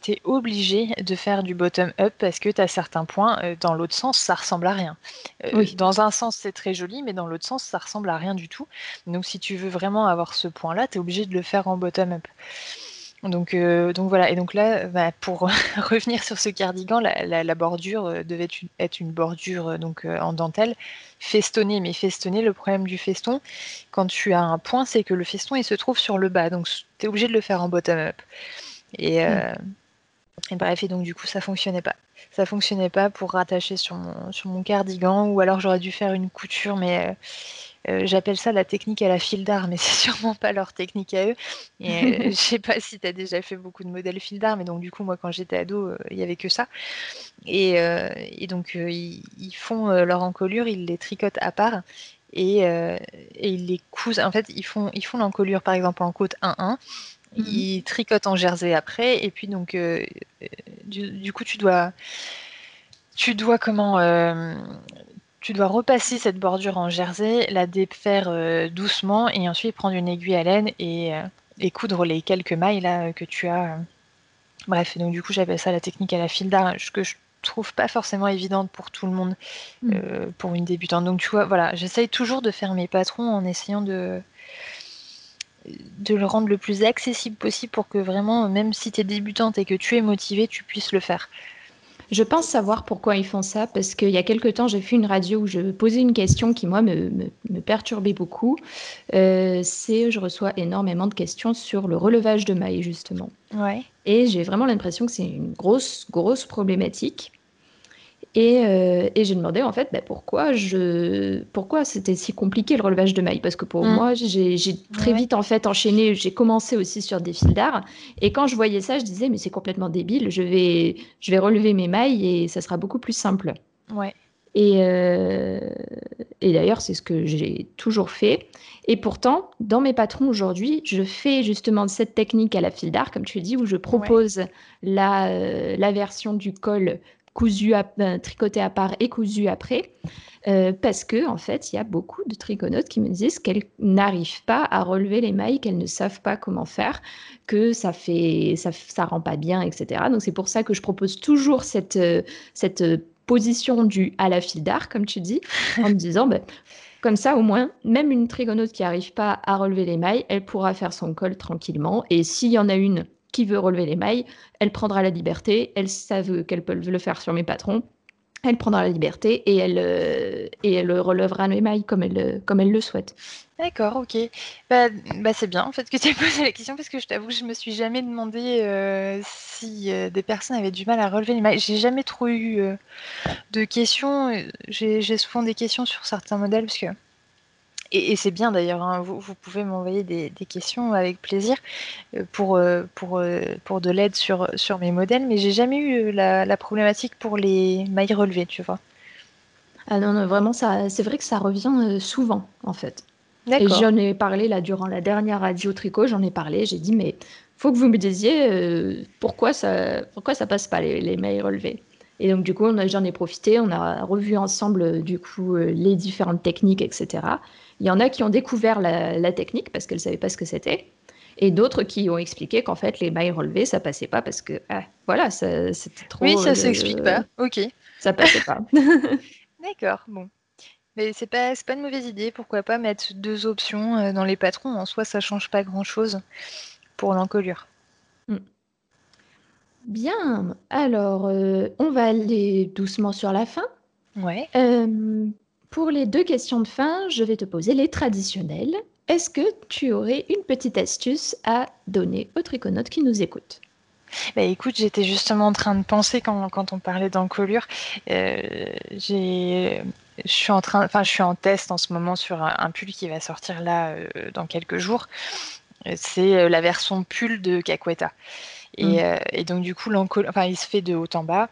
Speaker 2: tu es obligé de faire du bottom-up parce que tu as certains points, euh, dans l'autre sens, ça ressemble à rien. Euh, dans un sens, c'est très joli, mais dans l'autre sens, ça ressemble à rien du tout. Donc si tu veux vraiment avoir ce point-là, tu es obligé de le faire en bottom-up. Donc, euh, donc voilà, et donc là, bah, pour revenir sur ce cardigan, la, bordure euh, devait être une bordure euh, donc en dentelle, festonnée, mais festonnée, le problème du feston, quand tu as un point, c'est que le feston il se trouve sur le bas, donc tu es obligé de le faire en bottom-up. Et, hmm. et, bref, et donc du coup ça fonctionnait pas. Ça fonctionnait pas pour rattacher sur mon, sur mon cardigan, ou alors j'aurais dû faire une couture, mais euh, j'appelle ça la technique à la fil d'art, mais c'est sûrement pas leur technique à eux. Et, euh, je sais pas si tu as déjà fait beaucoup de modèles fil d'art, mais donc du coup, moi, quand j'étais ado, euh, il y avait que ça. Et, donc, ils, font leur encolure, ils les tricotent à part. Et, ils les cousent. En fait, ils font ils font l'encolure par exemple en côte 1-1 Mhm. Il tricote en jersey après, et puis donc, du, coup, tu dois, tu dois comment, tu dois repasser cette bordure en jersey, la défaire doucement, et ensuite prendre une aiguille à laine et, et coudre les quelques mailles là que tu as. Bref, donc du coup, j'appelle ça la technique à la file d'art, que je trouve pas forcément évidente pour tout le monde, mm. euh, pour une débutante. Donc tu vois, voilà, j'essaye toujours de faire mes patrons en essayant de de le rendre le plus accessible possible pour que vraiment, même si tu es débutante et que tu es motivée, tu puisses le faire.
Speaker 1: Je pense savoir pourquoi ils font ça, parce qu'il y a quelque temps, j'ai fait une radio où je posais une question qui, moi, me, me, perturbait beaucoup. Euh, c'est, je reçois énormément de questions sur le relevage de mailles, justement.
Speaker 2: Ouais.
Speaker 1: Et j'ai vraiment l'impression que c'est une grosse, grosse problématique. Et, euh, et j'ai demandé en fait bah, pourquoi, je, pourquoi c'était si compliqué le relevage de mailles? Parce que pour mm. moi, j'ai très vite en fait enchaîné, j'ai commencé aussi sur des fils d'art. Et quand je voyais ça, je disais, mais c'est complètement débile, je vais, je vais relever mes mailles et ça sera beaucoup plus simple.
Speaker 2: Ouais.
Speaker 1: Et, euh, et d'ailleurs, c'est ce que j'ai toujours fait. Et pourtant, dans mes patrons aujourd'hui, je fais justement cette technique à la fil d'art, comme tu dis, où je propose la, euh, la version du col cousu à, euh, tricoté à part et cousu après, euh, parce que en fait, il y a beaucoup de triconautes qui me disent qu'elles n'arrivent pas à relever les mailles, qu'elles ne savent pas comment faire, que ça fait, ça, ça rend pas bien, etc. Donc c'est pour ça que je propose toujours cette, euh, cette position du à la file d'art, comme tu dis, en me disant, ben, comme ça, au moins, même une triconaute qui n'arrive pas à relever les mailles, elle pourra faire son col tranquillement. Et s'il y en a une qui veut relever les mailles, elle prendra la liberté, elle savent qu'elle peut le faire sur mes patrons, elle prendra la liberté et elle, euh, et elle relèvera les mailles comme elle, comme elle le souhaite.
Speaker 2: D'accord, ok. Bah, bah c'est bien en fait que tu aies posé la question parce que je t'avoue que je me suis jamais demandé euh, si euh, des personnes avaient du mal à relever les mailles. J'ai jamais trop eu de questions. J'ai souvent des questions sur certains modèles parce que et, c'est bien d'ailleurs, hein, vous, pouvez m'envoyer des, questions avec plaisir euh, pour, euh, pour, euh, pour de l'aide sur, sur mes modèles, mais j'ai jamais eu la, problématique pour les mailles relevées, tu vois.
Speaker 1: Ah non, non vraiment, ça, c'est vrai que ça revient souvent, en fait. Et j'en ai parlé là durant la dernière radio tricot, j'en ai parlé, j'ai dit, mais faut que vous me disiez pourquoi, ça, pourquoi ça passe pas les, les mailles relevées. Et donc, du coup, j'en ai profité, on a revu ensemble, du coup, les différentes techniques, etc. Il y en a qui ont découvert la, technique parce qu'elles ne savaient pas ce que c'était. Et d'autres qui ont expliqué qu'en fait, les mailles relevées, ça passait pas parce que, ah, voilà, c'était trop.
Speaker 2: Oui, ça ne s'explique pas. Ok.
Speaker 1: Ça passait pas.
Speaker 2: D'accord, bon. Mais c'est pas, pas une mauvaise idée. Pourquoi pas mettre deux options euh, dans les patrons? En soi, ça change pas grand chose pour l'encolure. Hmm.
Speaker 1: Bien. Alors, euh, on va aller doucement sur la fin.
Speaker 2: Ouais.
Speaker 1: Euh, pour les deux questions de fin, je vais te poser les traditionnelles. Est-ce que tu aurais une petite astuce à donner aux triconautes qui nous écoutent?
Speaker 2: Bah écoute, j'étais justement en train de penser quand, on parlait d'encolure. Euh, je suis en train, enfin, je suis en test en ce moment sur un, pull qui va sortir là euh, dans quelques jours. C'est euh, la version pull de Caqueta. Et, mmh. donc du coup, enfin, il se fait de haut en bas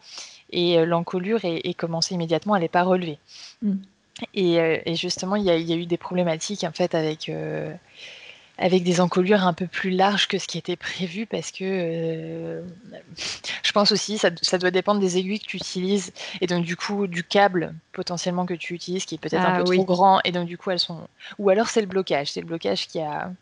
Speaker 2: et l'encolure est, commencée immédiatement, elle n'est pas relevée. Mmh. Euh, et, justement, il y, a, eu des problématiques en fait avec, euh, avec des encolures un peu plus larges que ce qui était prévu parce que euh, je pense aussi ça, ça doit dépendre des aiguilles que tu utilises. Et donc du coup du câble potentiellement que tu utilises qui est peut-être un ah peu trop grand et donc du coup elles sont ou alors c'est le blocage, c'est le blocage qui a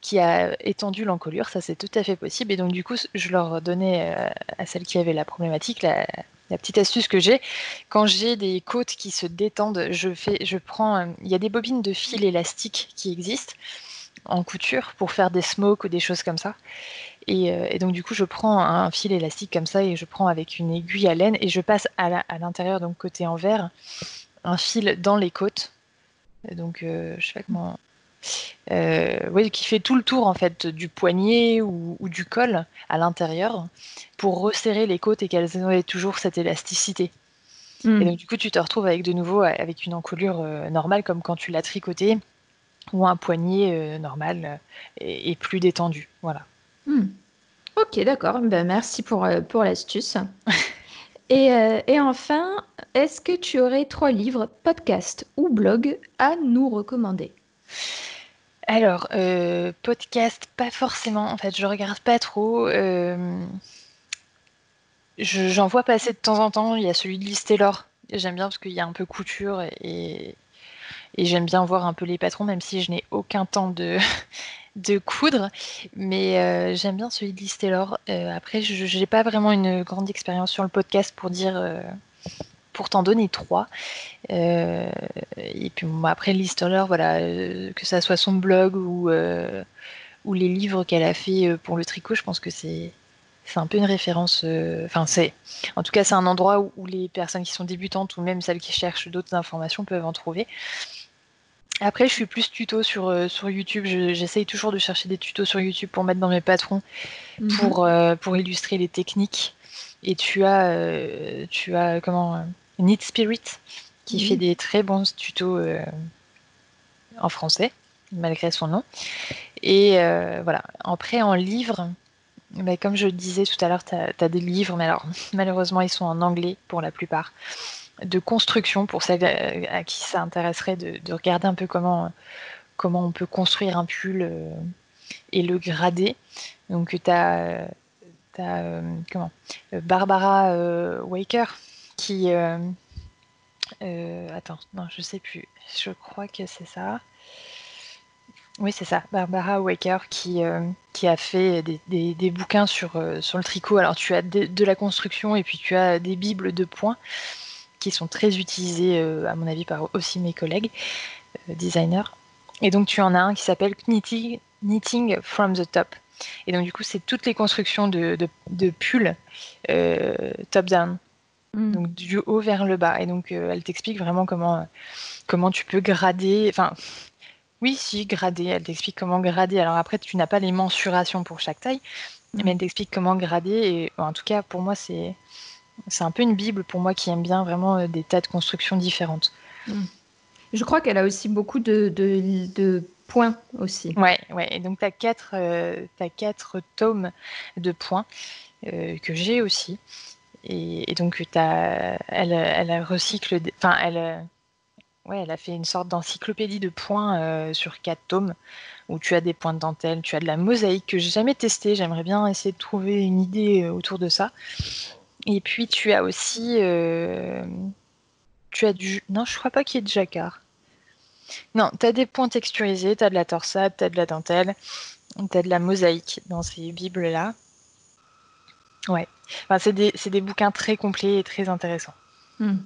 Speaker 2: qui a étendu l'encolure, ça c'est tout à fait possible. Et donc du coup je leur donnais à celles qui avaient la problématique la, la petite astuce que j'ai, quand j'ai des côtes qui se détendent, je fais, je prends, il y a des bobines de fil élastique qui existent en couture pour faire des smokes ou des choses comme ça. Et, euh, donc du coup, je prends un fil élastique comme ça et je prends avec une aiguille à laine et je passe à l'intérieur, donc côté envers, un fil dans les côtes. donc euh, je sais pas comment euh, oui, qui fait tout le tour en fait du poignet ou, du col à l'intérieur pour resserrer les côtes et qu'elles aient toujours cette élasticité. Hmm. Et donc du coup, tu te retrouves avec de nouveau avec une encolure euh, normale comme quand tu l'as tricoté ou un poignet euh, normal et, plus détendu. Voilà.
Speaker 1: Hmm. Ok, d'accord. Ben, merci pour, pour l'astuce. et, et enfin, est-ce que tu aurais trois livres, podcasts ou blogs à nous recommander?
Speaker 2: Alors, euh, podcast, pas forcément. En fait, je regarde pas trop. Euh, j'en vois passer de temps en temps. Il y a celui de Liz Taylor. J'aime bien parce qu'il y a un peu couture et, j'aime bien voir un peu les patrons, même si je n'ai aucun temps de, coudre. Mais euh, j'aime bien celui de Liz Taylor. après, je n'ai pas vraiment une grande expérience sur le podcast pour dire pour t'en donner trois. Euh, et puis après, l'histoire, voilà, euh, que ça soit son blog ou, euh, ou les livres qu'elle a fait pour le tricot, je pense que c'est c'est un peu une référence. Enfin, c'est en tout cas, c'est un endroit où, les personnes qui sont débutantes ou même celles qui cherchent d'autres informations peuvent en trouver. Après, je suis plus tuto sur, sur YouTube. J'essaye toujours de chercher des tutos sur YouTube pour mettre dans mes patrons, mhm. pour, pour illustrer les techniques. Et tu as, tu as comment Need Spirit, qui fait des très bons tutos euh, en français, malgré son nom. Et euh, voilà. Après, en livre, mais comme je disais tout à l'heure, tu as, des livres, mais alors malheureusement, ils sont en anglais pour la plupart, de construction, pour celles à qui ça intéresserait de, regarder un peu comment, comment on peut construire un pull euh, et le grader. Donc, tu as, comment? Barbara Waker qui. Euh, euh, attends, non, je sais plus. Je crois que c'est ça. Oui, c'est ça, Barbara Waker qui, euh, qui a fait des, bouquins sur, sur le tricot. Alors, tu as de, la construction et puis tu as des bibles de points qui sont très utilisées, à mon avis, par aussi mes collègues designers. Et donc, tu en as un qui s'appelle Knitting, Knitting from the Top. Et donc, du coup, c'est toutes les constructions de, de, de pulls top-down. Mm. donc du haut vers le bas. Et donc, euh, elle t'explique vraiment comment, comment tu peux grader. Enfin, oui, si, grader. Elle t'explique comment grader. Alors après, tu n'as pas les mensurations pour chaque taille, mm. mais elle t'explique comment grader. Et en tout cas, pour moi, c'est c'est un peu une bible pour moi qui aime bien vraiment euh, des tas de constructions différentes.
Speaker 1: Mm. Je crois qu'elle a aussi beaucoup de, de, points aussi.
Speaker 2: Ouais, ouais. Et donc, tu as, quatre, euh, quatre tomes de points que j'ai aussi. Et, donc, as, elle, elle recycle, enfin, elle, a fait une sorte d'encyclopédie de points euh, sur quatre tomes où tu as des points de dentelle, tu as de la mosaïque que j'ai jamais testé. J'aimerais bien essayer de trouver une idée euh, autour de ça. Et puis, tu as aussi, euh, tu as du, non, je crois pas qu'il y ait de jacquard. Non, tu as des points texturisés, tu as de la torsade, tu as de la dentelle, tu as de la mosaïque dans ces bibles-là. Ouais. c'est des, bouquins très complets et très intéressants.
Speaker 1: Hmm.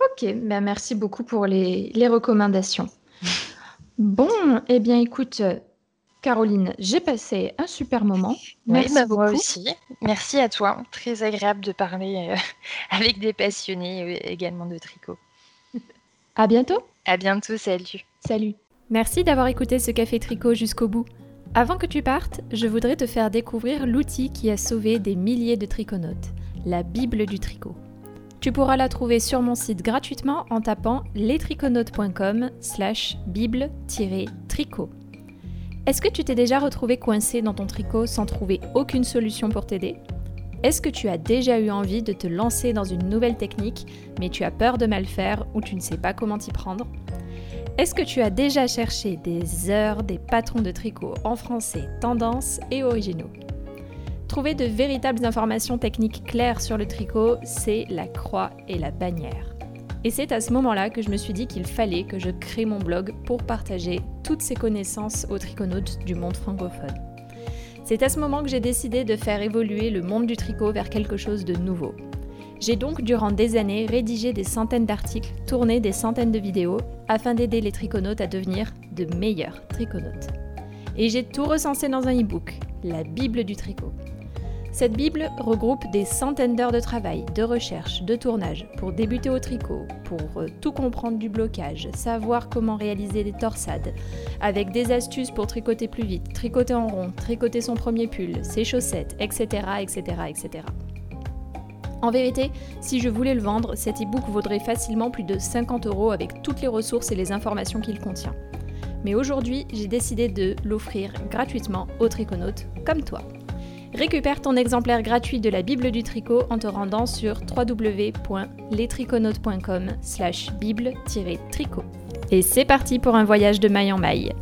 Speaker 1: Ok, ben merci beaucoup pour les, recommandations. Bon, eh bien écoute, Caroline, j'ai passé un super moment.
Speaker 2: Merci bah, beaucoup. Moi aussi. Merci à toi. Très agréable de parler euh, avec des passionnés euh, également de tricot.
Speaker 1: À bientôt.
Speaker 2: À bientôt, salut.
Speaker 1: Salut. Merci d'avoir écouté ce café tricot jusqu'au bout. Avant que tu partes, je voudrais te faire découvrir l'outil qui a sauvé des milliers de triconautes, la Bible du tricot. Tu pourras la trouver sur mon site gratuitement en tapant lestriconautes.com slash bible-tricot. Est-ce que tu t'es déjà retrouvé coincé dans ton tricot sans trouver aucune solution pour t'aider? Est-ce que tu as déjà eu envie de te lancer dans une nouvelle technique mais tu as peur de mal faire ou tu ne sais pas comment t'y prendre? Est-ce que tu as déjà cherché des heures des patrons de tricot en français, tendance et originaux? Trouver de véritables informations techniques claires sur le tricot, c'est la croix et la bannière. Et c'est à ce moment-là que je me suis dit qu'il fallait que je crée mon blog pour partager toutes ces connaissances aux triconautes du monde francophone. C'est à ce moment que j'ai décidé de faire évoluer le monde du tricot vers quelque chose de nouveau. J'ai donc durant des années rédigé des centaines d'articles, tourné des centaines de vidéos afin d'aider les triconautes à devenir de meilleurs triconautes. Et j'ai tout recensé dans un e-book, la Bible du tricot. Cette Bible regroupe des centaines d'heures de travail, de recherche, de tournage pour débuter au tricot, pour euh, tout comprendre du blocage, savoir comment réaliser des torsades, avec des astuces pour tricoter plus vite, tricoter en rond, tricoter son premier pull, ses chaussettes, etc. etc., etc. En vérité, si je voulais le vendre, cet e-book vaudrait facilement plus de 50 euros avec toutes les ressources et les informations qu'il contient. Mais aujourd'hui, j'ai décidé de l'offrir gratuitement aux triconautes comme toi. Récupère ton exemplaire gratuit de la Bible du tricot en te rendant sur www.lestriconautes.com slash bible-tricot. Et c'est parti pour un voyage de maille en maille.